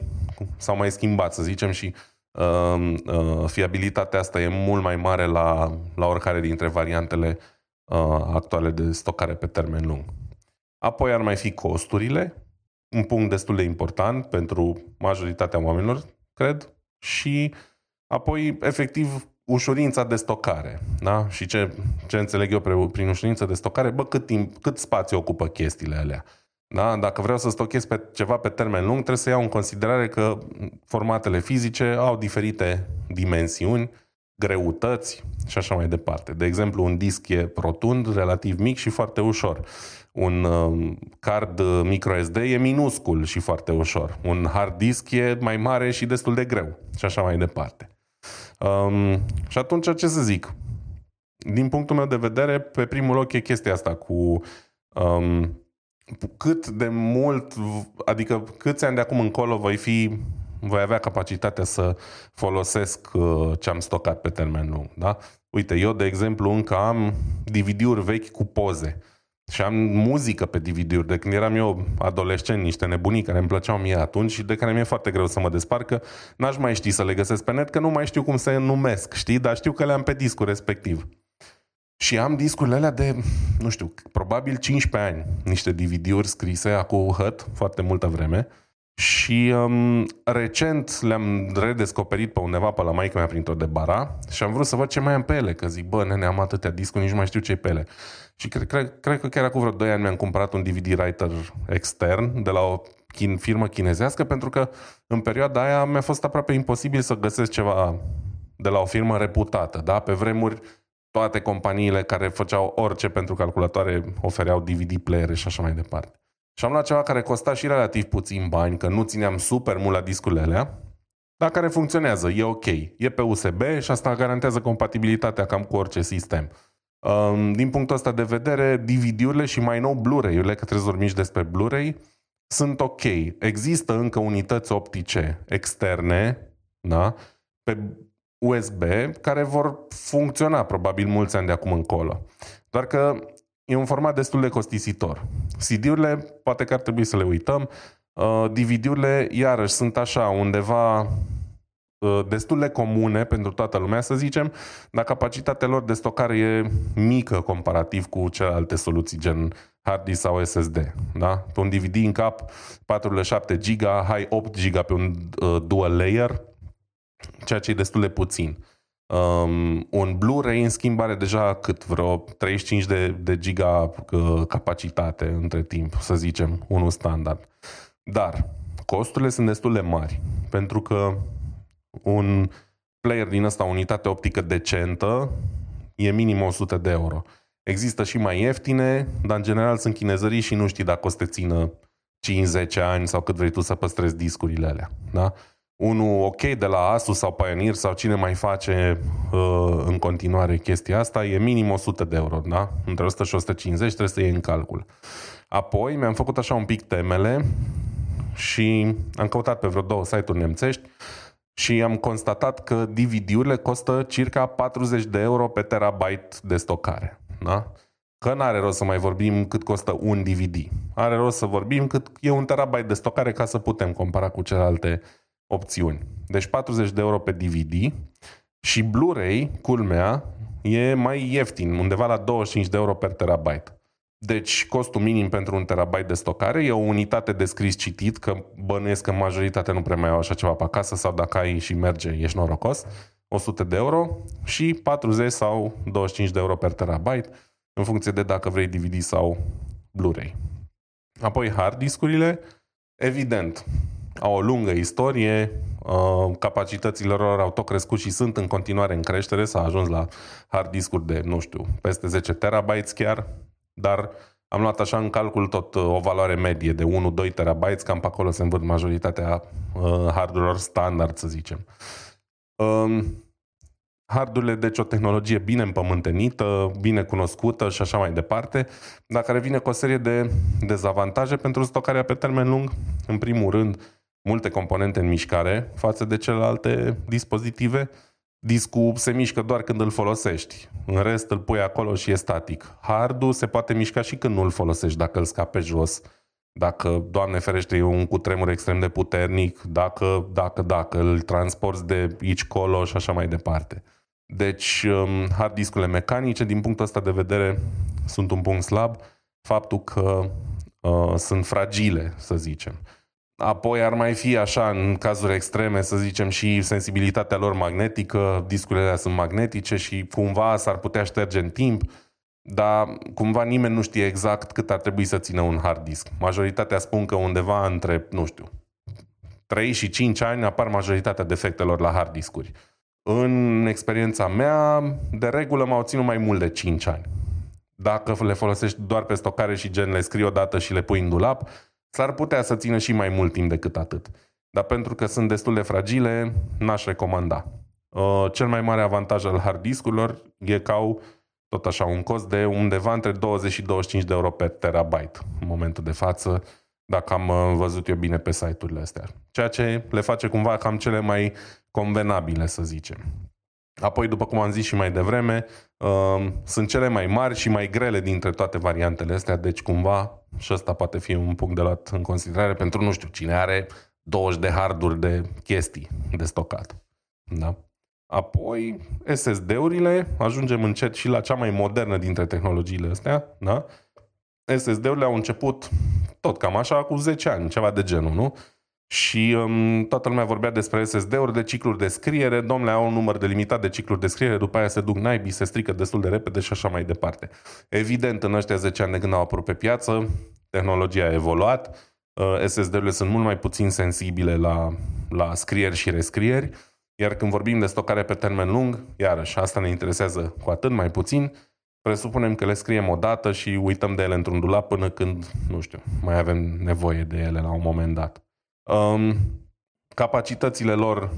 s-au mai schimbat, să zicem, și um, uh, fiabilitatea asta e mult mai mare la, la oricare dintre variantele uh, actuale de stocare pe termen lung. Apoi ar mai fi costurile, un punct destul de important pentru majoritatea oamenilor, cred, și apoi, efectiv, ușurința de stocare. Da? Și ce, ce înțeleg eu prin ușurință de stocare, bă, cât, timp, cât spațiu ocupă chestiile alea. Da? Dacă vreau să stochez pe ceva pe termen lung, trebuie să iau în considerare că formatele fizice au diferite dimensiuni, greutăți și așa mai departe. De exemplu, un disc e rotund, relativ mic și foarte ușor. Un um, card microSD e minuscul și foarte ușor. Un hard disk e mai mare și destul de greu și așa mai departe. Um, și atunci ce să zic? Din punctul meu de vedere, pe primul loc e chestia asta cu um, cât de mult, adică câți ani de acum încolo voi fi voi avea capacitatea să folosesc uh, ce am stocat pe termen lung. Da? Uite, eu, de exemplu, încă am DVD-uri vechi cu poze și am muzică pe DVD-uri. De când eram eu adolescent, niște nebunii care îmi plăceau mie atunci și de care mi-e foarte greu să mă despart, că n-aș mai ști să le găsesc pe net, că nu mai știu cum se numesc, știi? Dar știu că le am pe discul respectiv. Și am discurile alea de, nu știu, probabil 15 ani, niște DVD-uri scrise acum hăt, foarte multă vreme, și um, recent le-am redescoperit pe undeva pe la maică mea printr-o de bara și am vrut să văd ce mai am pe ele, că zic, bă, nene, am atâtea discuri, nici nu mai știu ce pe ele. Și cred, cred, cred că chiar acum vreo 2 ani mi-am cumpărat un DVD writer extern de la o chin, firmă chinezească, pentru că în perioada aia mi-a fost aproape imposibil să găsesc ceva de la o firmă reputată. Da? Pe vremuri toate companiile care făceau orice pentru calculatoare ofereau DVD player și așa mai departe. Și am luat ceva care costa și relativ puțin bani, că nu țineam super mult la discurile alea, dar care funcționează, e ok. E pe USB și asta garantează compatibilitatea cam cu orice sistem. Um, din punctul ăsta de vedere, DVD-urile și mai nou Blu-ray-urile, că trebuie să vorbim despre Blu-ray, sunt ok. Există încă unități optice externe, da? pe USB, care vor funcționa probabil mulți ani de acum încolo. Doar că e un format destul de costisitor. CD-urile, poate că ar trebui să le uităm, uh, DVD-urile, iarăși, sunt așa, undeva uh, destul de comune pentru toată lumea, să zicem, dar capacitatea lor de stocare e mică comparativ cu celelalte soluții, gen hard disk sau SSD. Da? Pe un DVD în cap, 4,7 GB, hai 8 GB pe un uh, dual layer, ceea ce e destul de puțin. Um, un Blu-ray, în schimb, are deja cât vreo 35 de, de giga uh, capacitate între timp, să zicem, unul standard. Dar costurile sunt destul de mari, pentru că un player din ăsta, unitate optică decentă, e minim 100 de euro. Există și mai ieftine, dar în general sunt chinezării și nu știi dacă o să te țină 5-10 ani sau cât vrei tu să păstrezi discurile alea. Da? Unul ok de la Asus sau Pioneer sau cine mai face uh, în continuare chestia asta, e minim 100 de euro, da? Între 100 și 150 trebuie să iei în calcul. Apoi mi-am făcut așa un pic temele și am căutat pe vreo două site-uri nemțești și am constatat că DVD-urile costă circa 40 de euro pe terabyte de stocare. Da? Că nu are rost să mai vorbim cât costă un DVD. Are rost să vorbim cât e un terabyte de stocare ca să putem compara cu celelalte opțiuni. Deci 40 de euro pe DVD și Blu-ray, culmea, e mai ieftin, undeva la 25 de euro per terabyte. Deci costul minim pentru un terabyte de stocare e o unitate de scris citit, că bănuiesc că majoritatea nu prea mai au așa ceva pe acasă sau dacă ai și merge, ești norocos, 100 de euro și 40 sau 25 de euro per terabyte în funcție de dacă vrei DVD sau Blu-ray. Apoi hard discurile, evident, au o lungă istorie, uh, capacitățile lor au tot crescut și sunt în continuare în creștere, s-a ajuns la hard discuri de, nu știu, peste 10 terabytes chiar, dar am luat așa în calcul tot uh, o valoare medie de 1-2 terabytes, cam pe acolo se învârt majoritatea uh, hardurilor standard, să zicem. Um, hardurile, deci o tehnologie bine împământenită, bine cunoscută și așa mai departe, dar care vine cu o serie de dezavantaje pentru stocarea pe termen lung. În primul rând, multe componente în mișcare față de celelalte dispozitive. Discul se mișcă doar când îl folosești. În rest îl pui acolo și e static. Hardul se poate mișca și când nu îl folosești, dacă îl scape jos, dacă, Doamne ferește, e un cutremur extrem de puternic, dacă, dacă, dacă îl transporti de aici colo și așa mai departe. Deci, um, hard discurile mecanice, din punctul ăsta de vedere, sunt un punct slab. Faptul că uh, sunt fragile, să zicem. Apoi ar mai fi așa, în cazuri extreme, să zicem, și sensibilitatea lor magnetică, discurile sunt magnetice și cumva s-ar putea șterge în timp, dar cumva nimeni nu știe exact cât ar trebui să țină un hard disk. Majoritatea spun că undeva între, nu știu, 3 și 5 ani apar majoritatea defectelor la hard discuri. În experiența mea, de regulă m-au ținut mai mult de 5 ani. Dacă le folosești doar pe stocare și gen le scrii odată și le pui în dulap, S-ar putea să țină și mai mult timp decât atât. Dar pentru că sunt destul de fragile, n-aș recomanda. Uh, cel mai mare avantaj al hard discurilor e că au tot așa un cost de undeva între 20 și 25 de euro pe terabyte în momentul de față, dacă am uh, văzut eu bine pe site-urile astea. Ceea ce le face cumva cam cele mai convenabile, să zicem. Apoi, după cum am zis și mai devreme, uh, sunt cele mai mari și mai grele dintre toate variantele astea, deci cumva și ăsta poate fi un punct de luat în considerare pentru nu știu cine are 20 de harduri de chestii de stocat. Da? Apoi, SSD-urile, ajungem încet și la cea mai modernă dintre tehnologiile astea, da? SSD-urile au început tot cam așa, cu 10 ani, ceva de genul, nu? Și um, toată lumea vorbea despre SSD-uri, de cicluri de scriere, domnule, au un număr delimitat de cicluri de scriere, după aia se duc naibii, se strică destul de repede și așa mai departe. Evident, în ăștia 10 ani de când au apărut pe piață, tehnologia a evoluat, uh, SSD-urile sunt mult mai puțin sensibile la, la scrieri și rescrieri. Iar când vorbim de stocare pe termen lung, iarăși, asta ne interesează cu atât mai puțin, presupunem că le scriem o dată și uităm de ele într-un dulap până când, nu știu, mai avem nevoie de ele la un moment dat. Um, capacitățile lor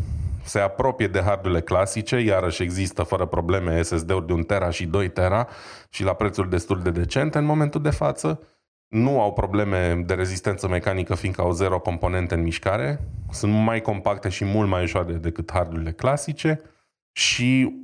se apropie de hardurile clasice, iarăși există fără probleme SSD-uri de 1 tera și 2 tera și la prețuri destul de decente în momentul de față. Nu au probleme de rezistență mecanică fiindcă au zero componente în mișcare, sunt mai compacte și mult mai ușoare decât hardurile clasice și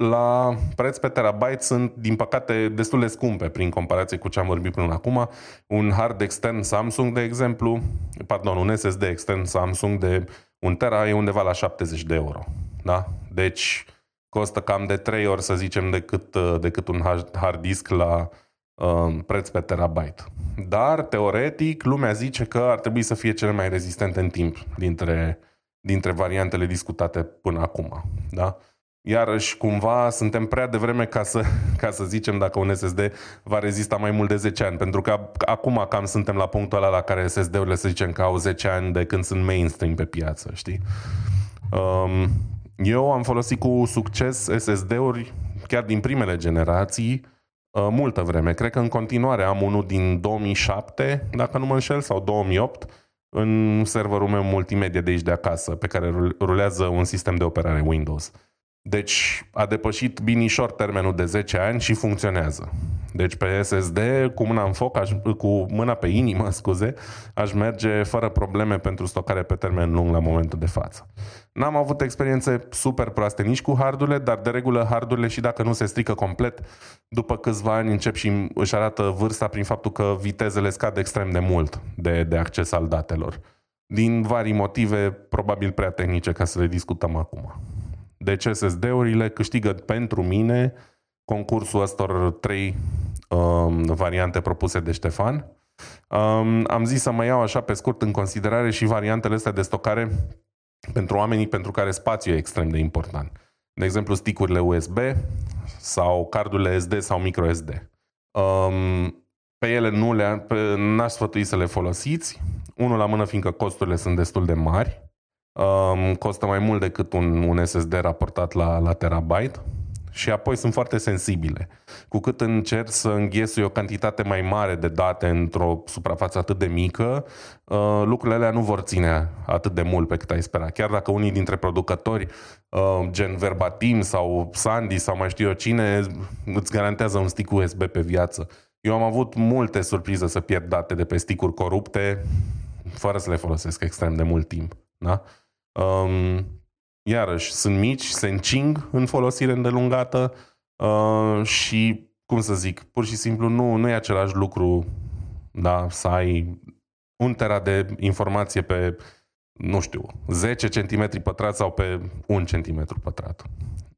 la preț pe terabyte sunt, din păcate, destul de scumpe prin comparație cu ce am vorbit până acum. Un hard extern Samsung, de exemplu, pardon, un SSD extern Samsung de 1 tera e undeva la 70 de euro. Da? Deci costă cam de 3 ori, să zicem, decât, decât un hard disk la uh, preț pe terabyte. Dar, teoretic, lumea zice că ar trebui să fie cele mai rezistente în timp dintre, dintre variantele discutate până acum. Da? Iarăși, cumva, suntem prea devreme ca să, <laughs> ca să zicem dacă un SSD va rezista mai mult de 10 ani, pentru că acum cam suntem la punctul ăla la care SSD-urile să zicem că au 10 ani de când sunt mainstream pe piață, știi? Um, eu am folosit cu succes SSD-uri chiar din primele generații, uh, multă vreme. Cred că în continuare am unul din 2007, dacă nu mă înșel, sau 2008, în serverul meu multimedia de aici de acasă, pe care rulează un sistem de operare Windows. Deci a depășit binișor termenul de 10 ani și funcționează. Deci pe SSD, cu mâna în foc, aș, cu mâna pe inimă, <laughs> scuze, aș merge fără probleme pentru stocare pe termen lung la momentul de față. N-am avut experiențe super proaste nici cu hardurile, dar de regulă hardurile și dacă nu se strică complet, după câțiva ani încep și își arată vârsta prin faptul că vitezele scad extrem de mult de, de acces al datelor. Din vari motive, probabil prea tehnice ca să le discutăm acum. Deci SSD-urile câștigă pentru mine concursul ăstor trei um, variante propuse de Ștefan. Um, am zis să mă iau așa pe scurt în considerare și variantele astea de stocare pentru oamenii pentru care spațiul e extrem de important. De exemplu, sticurile USB sau cardurile SD sau microSD. Um, pe ele nu le, pe, n-aș sfătui să le folosiți. Unul la mână, fiindcă costurile sunt destul de mari um, costă mai mult decât un, un SSD raportat la, la terabyte și apoi sunt foarte sensibile. Cu cât încerci să înghesui o cantitate mai mare de date într-o suprafață atât de mică, uh, lucrurile alea nu vor ține atât de mult pe cât ai spera. Chiar dacă unii dintre producători, uh, gen Verbatim sau Sandy sau mai știu eu cine, îți garantează un stick USB pe viață. Eu am avut multe surprize să pierd date de pe sticuri corupte, fără să le folosesc extrem de mult timp. Da? Um, iarăși, sunt mici, se încing în folosire îndelungată uh, și, cum să zic, pur și simplu nu, nu e același lucru da, să ai un tera de informație pe, nu știu, 10 cm pătrați sau pe 1 cm pătrat.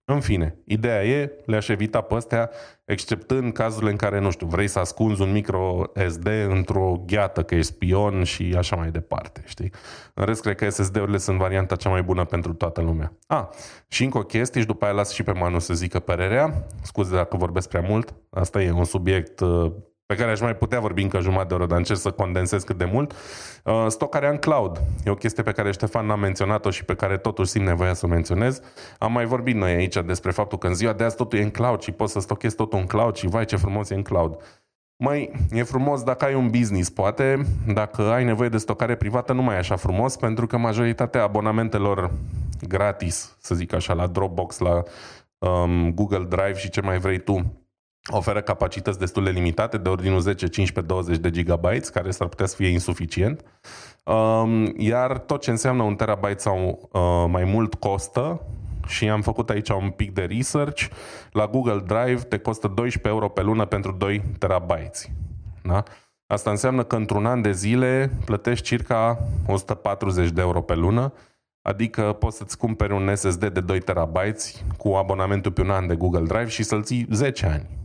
În fine, ideea e, le-aș evita pe astea, exceptând cazurile în care, nu știu, vrei să ascunzi un micro SD într-o gheată, că e spion și așa mai departe, știi? În rest, cred că SSD-urile sunt varianta cea mai bună pentru toată lumea. A, ah, și încă o chestie și după aia las și pe Manu să zică părerea. Scuze dacă vorbesc prea mult, asta e un subiect uh, pe care aș mai putea vorbi încă jumătate de oră, dar încerc să condensez cât de mult. Uh, stocarea în cloud e o chestie pe care Ștefan n-a menționat-o și pe care totuși simt nevoia să o menționez. Am mai vorbit noi aici despre faptul că în ziua de azi totul e în cloud și poți să stochezi totul în cloud și vai ce frumos e în cloud. Mai e frumos dacă ai un business, poate, dacă ai nevoie de stocare privată, nu mai e așa frumos, pentru că majoritatea abonamentelor gratis, să zic așa, la Dropbox, la um, Google Drive și ce mai vrei tu, oferă capacități destul de limitate, de ordinul 10, 15, 20 de gigabytes, care s-ar putea să fie insuficient. Um, iar tot ce înseamnă un terabyte sau uh, mai mult costă, și am făcut aici un pic de research, la Google Drive te costă 12 euro pe lună pentru 2 terabytes. Da? Asta înseamnă că într-un an de zile plătești circa 140 de euro pe lună, adică poți să-ți cumperi un SSD de 2 terabytes cu abonamentul pe un an de Google Drive și să-l ții 10 ani.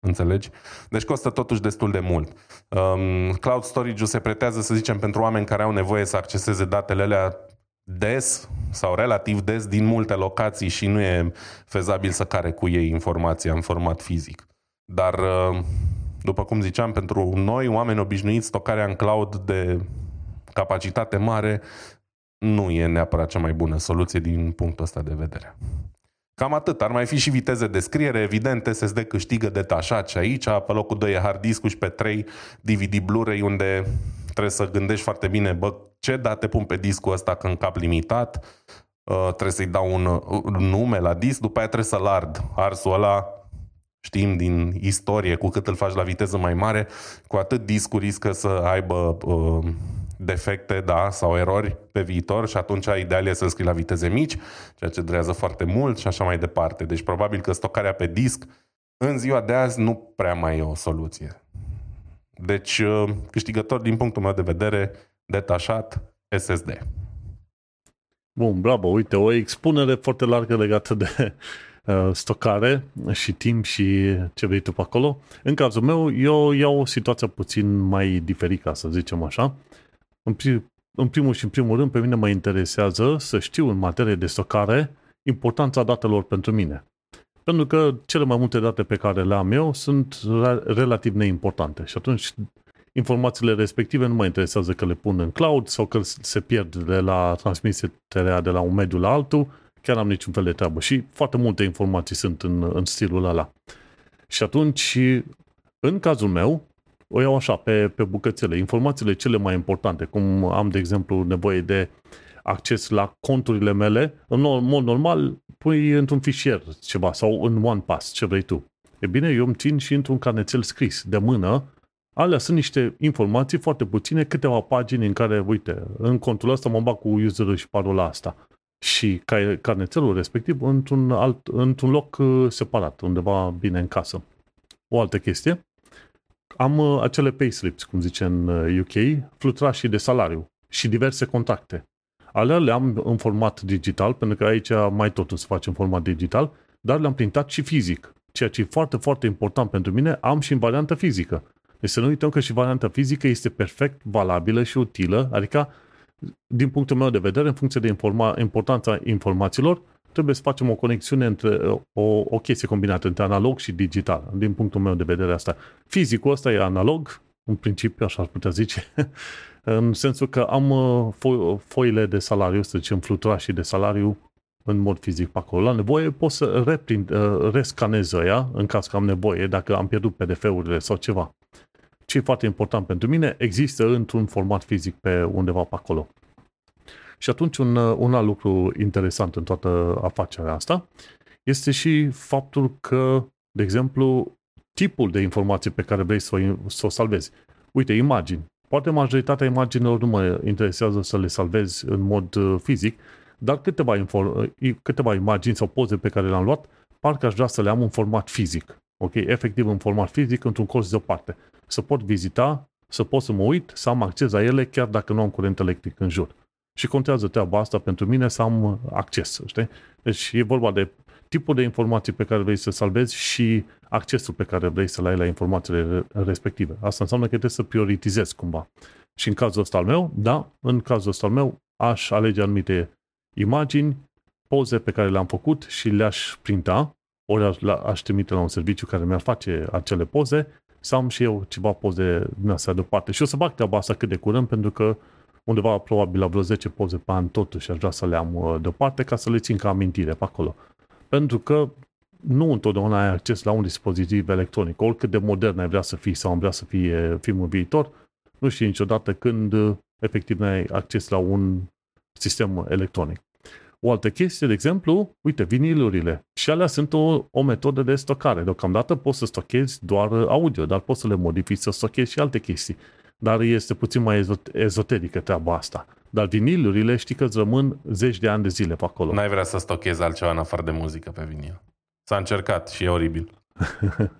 Înțelegi? Deci costă totuși destul de mult. Um, cloud storage-ul se pretează, să zicem, pentru oameni care au nevoie să acceseze datele alea des sau relativ des din multe locații și nu e fezabil să care cu ei informația în format fizic. Dar, uh, după cum ziceam, pentru noi, oameni obișnuiți, stocarea în cloud de capacitate mare nu e neapărat cea mai bună soluție din punctul ăsta de vedere. Cam atât. Ar mai fi și viteze de scriere. Evident, SSD câștigă detașat și aici. Pe locul 2 e hard disk și pe 3 DVD Blu-ray, unde trebuie să gândești foarte bine, bă, ce date pun pe discul ăsta că în cap limitat, uh, trebuie să-i dau un, un nume la disc, după aia trebuie să-l ard. Arsul ăla știm din istorie, cu cât îl faci la viteză mai mare, cu atât discul riscă să aibă uh, defecte da, sau erori pe viitor și atunci ideal e să-l scrii la viteze mici, ceea ce durează foarte mult și așa mai departe. Deci probabil că stocarea pe disc în ziua de azi nu prea mai e o soluție. Deci uh, câștigător din punctul meu de vedere detașat SSD. Bun, bravo, uite, o expunere foarte largă legată de uh, stocare și timp și ce vrei tu pe acolo. În cazul meu, eu iau o situație puțin mai diferită, să zicem așa. În, prim, în primul și în primul rând, pe mine mă interesează să știu în materie de stocare importanța datelor pentru mine. Pentru că cele mai multe date pe care le am eu sunt relativ neimportante și atunci informațiile respective nu mă interesează că le pun în cloud sau că se pierd de la transmiterea de la un mediu la altul, chiar am niciun fel de treabă. Și foarte multe informații sunt în, în stilul ăla. Și atunci, în cazul meu, o iau așa, pe, pe bucățele. Informațiile cele mai importante, cum am, de exemplu, nevoie de acces la conturile mele, în mod normal pui într-un fișier ceva sau în OnePass, ce vrei tu. E bine, eu îmi țin și într-un carnețel scris de mână. Alea sunt niște informații foarte puține, câteva pagini în care, uite, în contul ăsta mă bag cu userul și parola asta. Și carnețelul respectiv într-un, alt, într-un loc uh, separat, undeva bine în casă. O altă chestie, am uh, acele payslips, cum zice în UK, uh, flutrașii de salariu și diverse contacte. Alea le-am în format digital, pentru că aici mai totul se face în format digital, dar le-am printat și fizic. Ceea ce e foarte, foarte important pentru mine, am și în variantă fizică. Deci să nu uităm că și varianta fizică este perfect valabilă și utilă, adică din punctul meu de vedere, în funcție de informa- importanța informațiilor, trebuie să facem o conexiune între o, o chestie combinată între analog și digital. Din punctul meu de vedere asta. Fizicul ăsta e analog, în principiu, așa ar putea zice, <laughs> în sensul că am uh, fo- foile de salariu, să zicem, fluturașii de salariu în mod fizic pe acolo. La nevoie pot să reprint, uh, rescanez ăia, în caz că am nevoie, dacă am pierdut PDF-urile sau ceva. Ce e foarte important pentru mine, există într-un format fizic pe undeva pe acolo. Și atunci un, uh, un alt lucru interesant în toată afacerea asta este și faptul că, de exemplu, tipul de informație pe care vrei să o, să o salvezi. Uite, imagini. Poate majoritatea imaginilor nu mă interesează să le salvezi în mod uh, fizic, dar câteva, inform- uh, câteva imagini sau poze pe care le-am luat, parcă aș vrea să le am în format fizic. Ok? Efectiv în format fizic, într-un colț deoparte. Să pot vizita, să pot să mă uit, să am acces la ele, chiar dacă nu am curent electric în jur. Și contează treaba asta pentru mine să am acces, știi? Deci e vorba de tipul de informații pe care vrei să salvezi și accesul pe care vrei să-l ai la informațiile respective. Asta înseamnă că trebuie să prioritizezi cumva. Și în cazul ăsta al meu, da, în cazul ăsta al meu, aș alege anumite imagini, poze pe care le-am făcut și le-aș printa, ori aș, aș trimite la un serviciu care mi-ar face acele poze, să am și eu ceva poze din astea deoparte. Și o să fac treaba asta cât de curând, pentru că undeva probabil la vreo 10 poze pe an totuși aș vrea să le am uh, deoparte ca să le țin ca amintire pe acolo. Pentru că nu întotdeauna ai acces la un dispozitiv electronic. Oricât de modern ai vrea să fii sau am vrea să fie filmul viitor, nu știi niciodată când uh, efectiv nu ai acces la un sistem electronic. O altă chestie, de exemplu, uite, vinilurile. Și alea sunt o, o metodă de stocare. Deocamdată poți să stochezi doar audio, dar poți să le modifici să stochezi și alte chestii. Dar este puțin mai ezoterică treaba asta. Dar vinilurile știi că îți rămân zeci de ani de zile pe acolo. N-ai vrea să stochezi altceva în afară de muzică pe vinil. S-a încercat și e oribil. <laughs>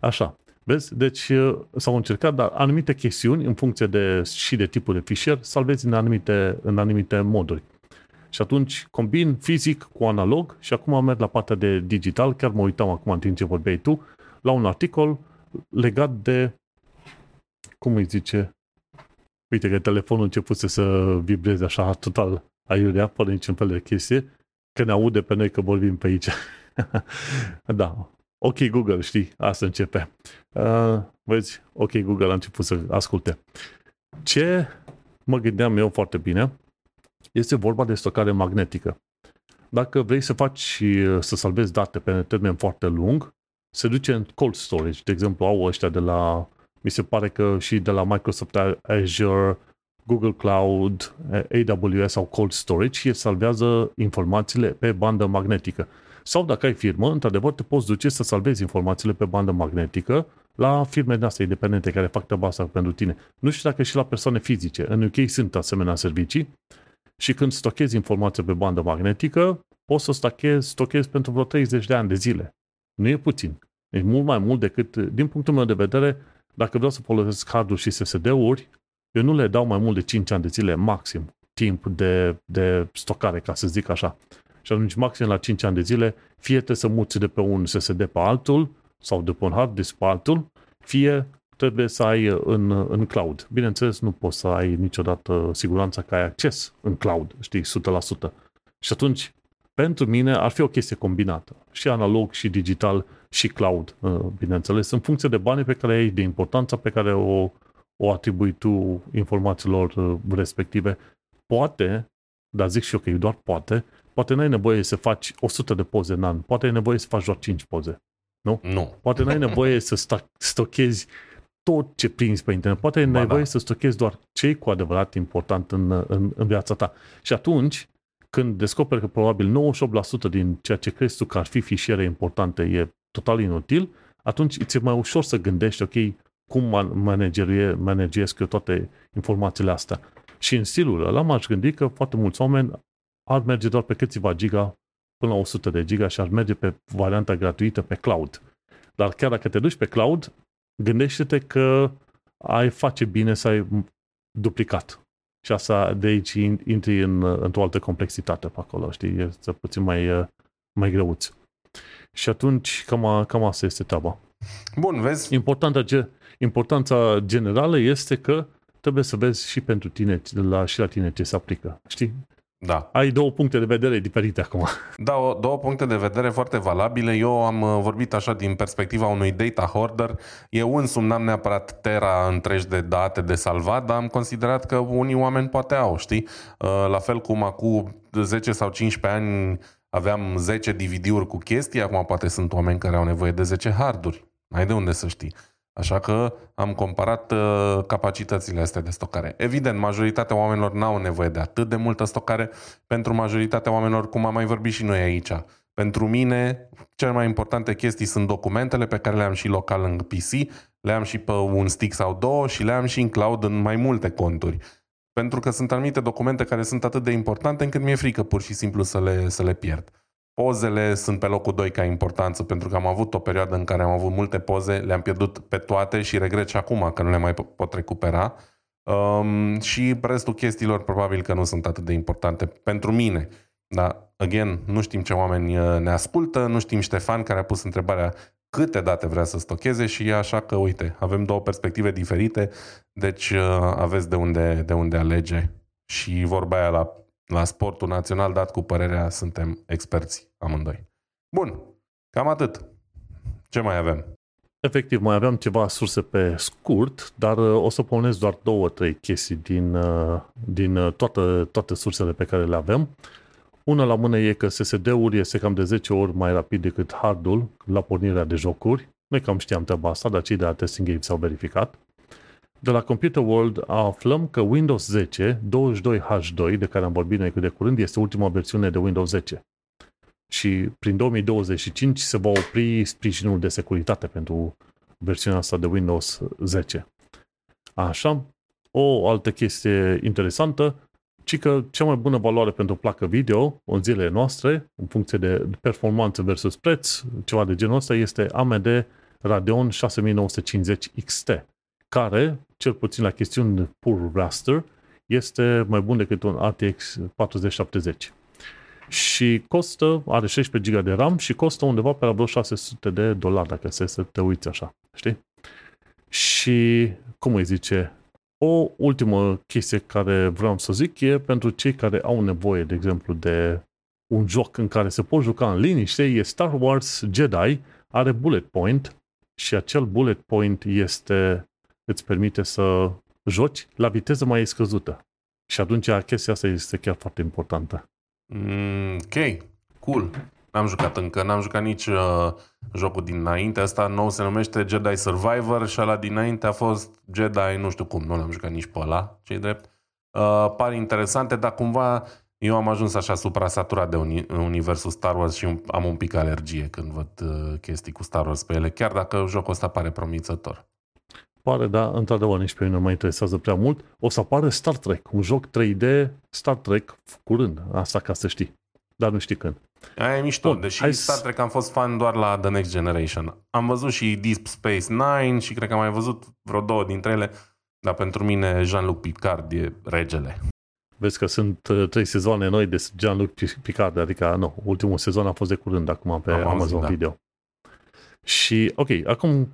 Așa. Vezi? Deci uh, s-au încercat, dar anumite chestiuni, în funcție de, și de tipul de fișier, salvezi în anumite, în anumite moduri. Și atunci combin fizic cu analog și acum merg la partea de digital, chiar mă uitam acum în timp ce vorbeai tu, la un articol legat de, cum îi zice, uite că telefonul început să vibreze așa total aiurea, fără niciun fel de chestie, că ne aude pe noi că vorbim pe aici. <laughs> da, ok Google, știi, asta începe. Uh, vezi, ok Google a început să asculte. Ce mă gândeam eu foarte bine Este vorba de stocare magnetică. Dacă vrei să faci, să salvezi date pe termen foarte lung, se duce în cold storage. De exemplu, au ăștia de la, mi se pare că și de la Microsoft Azure, Google Cloud, AWS sau cold storage și salvează informațiile pe bandă magnetică. Sau dacă ai firmă, într-adevăr te poți duce să salvezi informațiile pe bandă magnetică la firme de astea independente care fac treaba asta pentru tine. Nu știu dacă și la persoane fizice. În UK sunt asemenea servicii și când stochezi informații pe bandă magnetică, poți să stochezi, stochezi pentru vreo 30 de ani de zile. Nu e puțin. E mult mai mult decât, din punctul meu de vedere, dacă vreau să folosesc harduri și SSD-uri, eu nu le dau mai mult de 5 ani de zile maxim timp de, de stocare, ca să zic așa. Și atunci, maxim la 5 ani de zile, fie trebuie să muți de pe un SSD pe altul, sau de pe un hard disk pe altul, fie trebuie să ai în, în cloud. Bineînțeles, nu poți să ai niciodată siguranța că ai acces în cloud, știi, 100%. Și atunci, pentru mine, ar fi o chestie combinată. Și analog, și digital, și cloud, uh, bineînțeles, în funcție de banii pe care ai, de importanța pe care o, o atribui tu informațiilor uh, respective. Poate, dar zic și eu că e doar poate, poate n-ai nevoie să faci 100 de poze în an, poate ai nevoie să faci doar 5 poze. Nu? Nu. Poate n-ai nevoie să stochezi tot ce prinzi pe internet. Poate ai nevoie da. să stochezi doar ce e cu adevărat important în, în, în viața ta. Și atunci, când descoperi că probabil 98% din ceea ce crezi tu că ar fi fișiere importante e total inutil, atunci ți-e mai ușor să gândești, ok, cum manageriesc eu toate informațiile astea. Și în stilul ăla m-aș gândi că foarte mulți oameni ar merge doar pe câțiva giga până la 100 de giga și ar merge pe varianta gratuită pe cloud. Dar chiar dacă te duci pe cloud, gândește-te că ai face bine să ai duplicat. Și asta de aici intri în, într-o altă complexitate pe acolo, știi? Este puțin mai, mai greuț. Și atunci, cam, cam asta este treaba. Bun, vezi? Importanța, importanța generală este că trebuie să vezi și pentru tine, la, și la tine ce se aplică. Știi? Da. Ai două puncte de vedere diferite acum. Da, o, două puncte de vedere foarte valabile. Eu am uh, vorbit așa din perspectiva unui data hoarder. Eu însumi n-am neapărat tera întregi de date de salvat, dar am considerat că unii oameni poate au, știi? Uh, la fel cum acum 10 sau 15 ani aveam 10 DVD-uri cu chestii, acum poate sunt oameni care au nevoie de 10 harduri. Ai de unde să știi. Așa că am comparat uh, capacitățile astea de stocare. Evident, majoritatea oamenilor n-au nevoie de atât de multă stocare. Pentru majoritatea oamenilor, cum am mai vorbit și noi aici, pentru mine, cele mai importante chestii sunt documentele pe care le am și local în PC, le am și pe un stick sau două și le am și în cloud în mai multe conturi. Pentru că sunt anumite documente care sunt atât de importante încât mi-e frică pur și simplu să le, să le pierd. Pozele sunt pe locul 2 ca importanță, pentru că am avut o perioadă în care am avut multe poze, le-am pierdut pe toate și regret și acum că nu le mai pot recupera. Um, și restul chestiilor probabil că nu sunt atât de importante pentru mine. Dar, again, nu știm ce oameni uh, ne ascultă, nu știm Ștefan care a pus întrebarea câte date vrea să stocheze și e așa că, uite, avem două perspective diferite, deci uh, aveți de unde, de unde alege. Și vorba aia la la sportul național, dat cu părerea, suntem experți amândoi. Bun, cam atât. Ce mai avem? Efectiv, mai aveam ceva surse pe scurt, dar uh, o să ponez doar două, trei chestii din, uh, din uh, toate, toate sursele pe care le avem. Una la mână e că SSD-ul este cam de 10 ori mai rapid decât hardul la pornirea de jocuri. Noi cam știam treaba asta, dar cei de la Testing Games au verificat. De la Computer World aflăm că Windows 10 22H2, de care am vorbit noi cât de curând, este ultima versiune de Windows 10. Și prin 2025 se va opri sprijinul de securitate pentru versiunea asta de Windows 10. Așa, o altă chestie interesantă, ci că cea mai bună valoare pentru placă video în zilele noastre, în funcție de performanță versus preț, ceva de genul ăsta, este AMD Radeon 6950 XT care, cel puțin la chestiuni pur raster, este mai bun decât un RTX 4070. Și costă, are 16 GB de RAM și costă undeva pe la vreo 600 de dolari, dacă se să te uiți așa, știi? Și, cum îi zice, o ultimă chestie care vreau să zic e pentru cei care au nevoie, de exemplu, de un joc în care se pot juca în liniște, e Star Wars Jedi, are bullet point și acel bullet point este îți permite să joci la viteză mai scăzută. Și atunci chestia asta este chiar foarte importantă. Mm, ok, cool. N-am jucat încă, n-am jucat nici uh, jocul dinainte. Asta nou se numește Jedi Survivor și ăla dinainte a fost Jedi, nu știu cum, nu l-am jucat nici pe ăla, ce drept. Uh, par interesante, dar cumva eu am ajuns așa supra-saturat de uni- universul Star Wars și am un pic alergie când văd uh, chestii cu Star Wars pe ele, chiar dacă jocul ăsta pare promițător. Pare, dar într-adevăr nici pe mine nu mă interesează prea mult. O să apară Star Trek, un joc 3D Star Trek curând, asta ca să știi. Dar nu știi când. Aia e mișto, Bun, deși hai Star să- Trek am fost fan doar la The Next Generation. Am văzut și Deep Space Nine și cred că am mai văzut vreo două dintre ele, dar pentru mine Jean-Luc Picard e regele. Vezi că sunt uh, trei sezoane noi de Jean-Luc Picard, adică nu, ultimul sezon a fost de curând acum pe Am auzit, Amazon da. Video. Și, ok, acum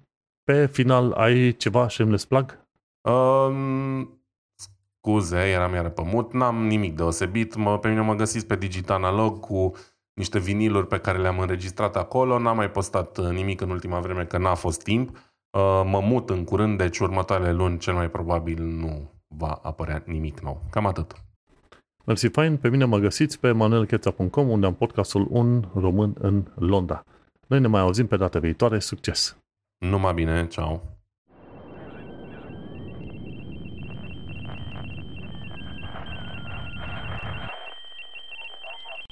pe final ai ceva shameless plug? Um, scuze, eram iară pe mut, n-am nimic deosebit. Mă, pe mine mă găsiți pe Digital Analog cu niște viniluri pe care le-am înregistrat acolo. N-am mai postat uh, nimic în ultima vreme că n-a fost timp. Uh, mă mut în curând, deci următoarele luni cel mai probabil nu va apărea nimic nou. Cam atât. Mersi fain, pe mine mă găsiți pe manuelcheța.com unde am podcastul Un Român în Londra. Noi ne mai auzim pe data viitoare, succes! Numai bine, ceau!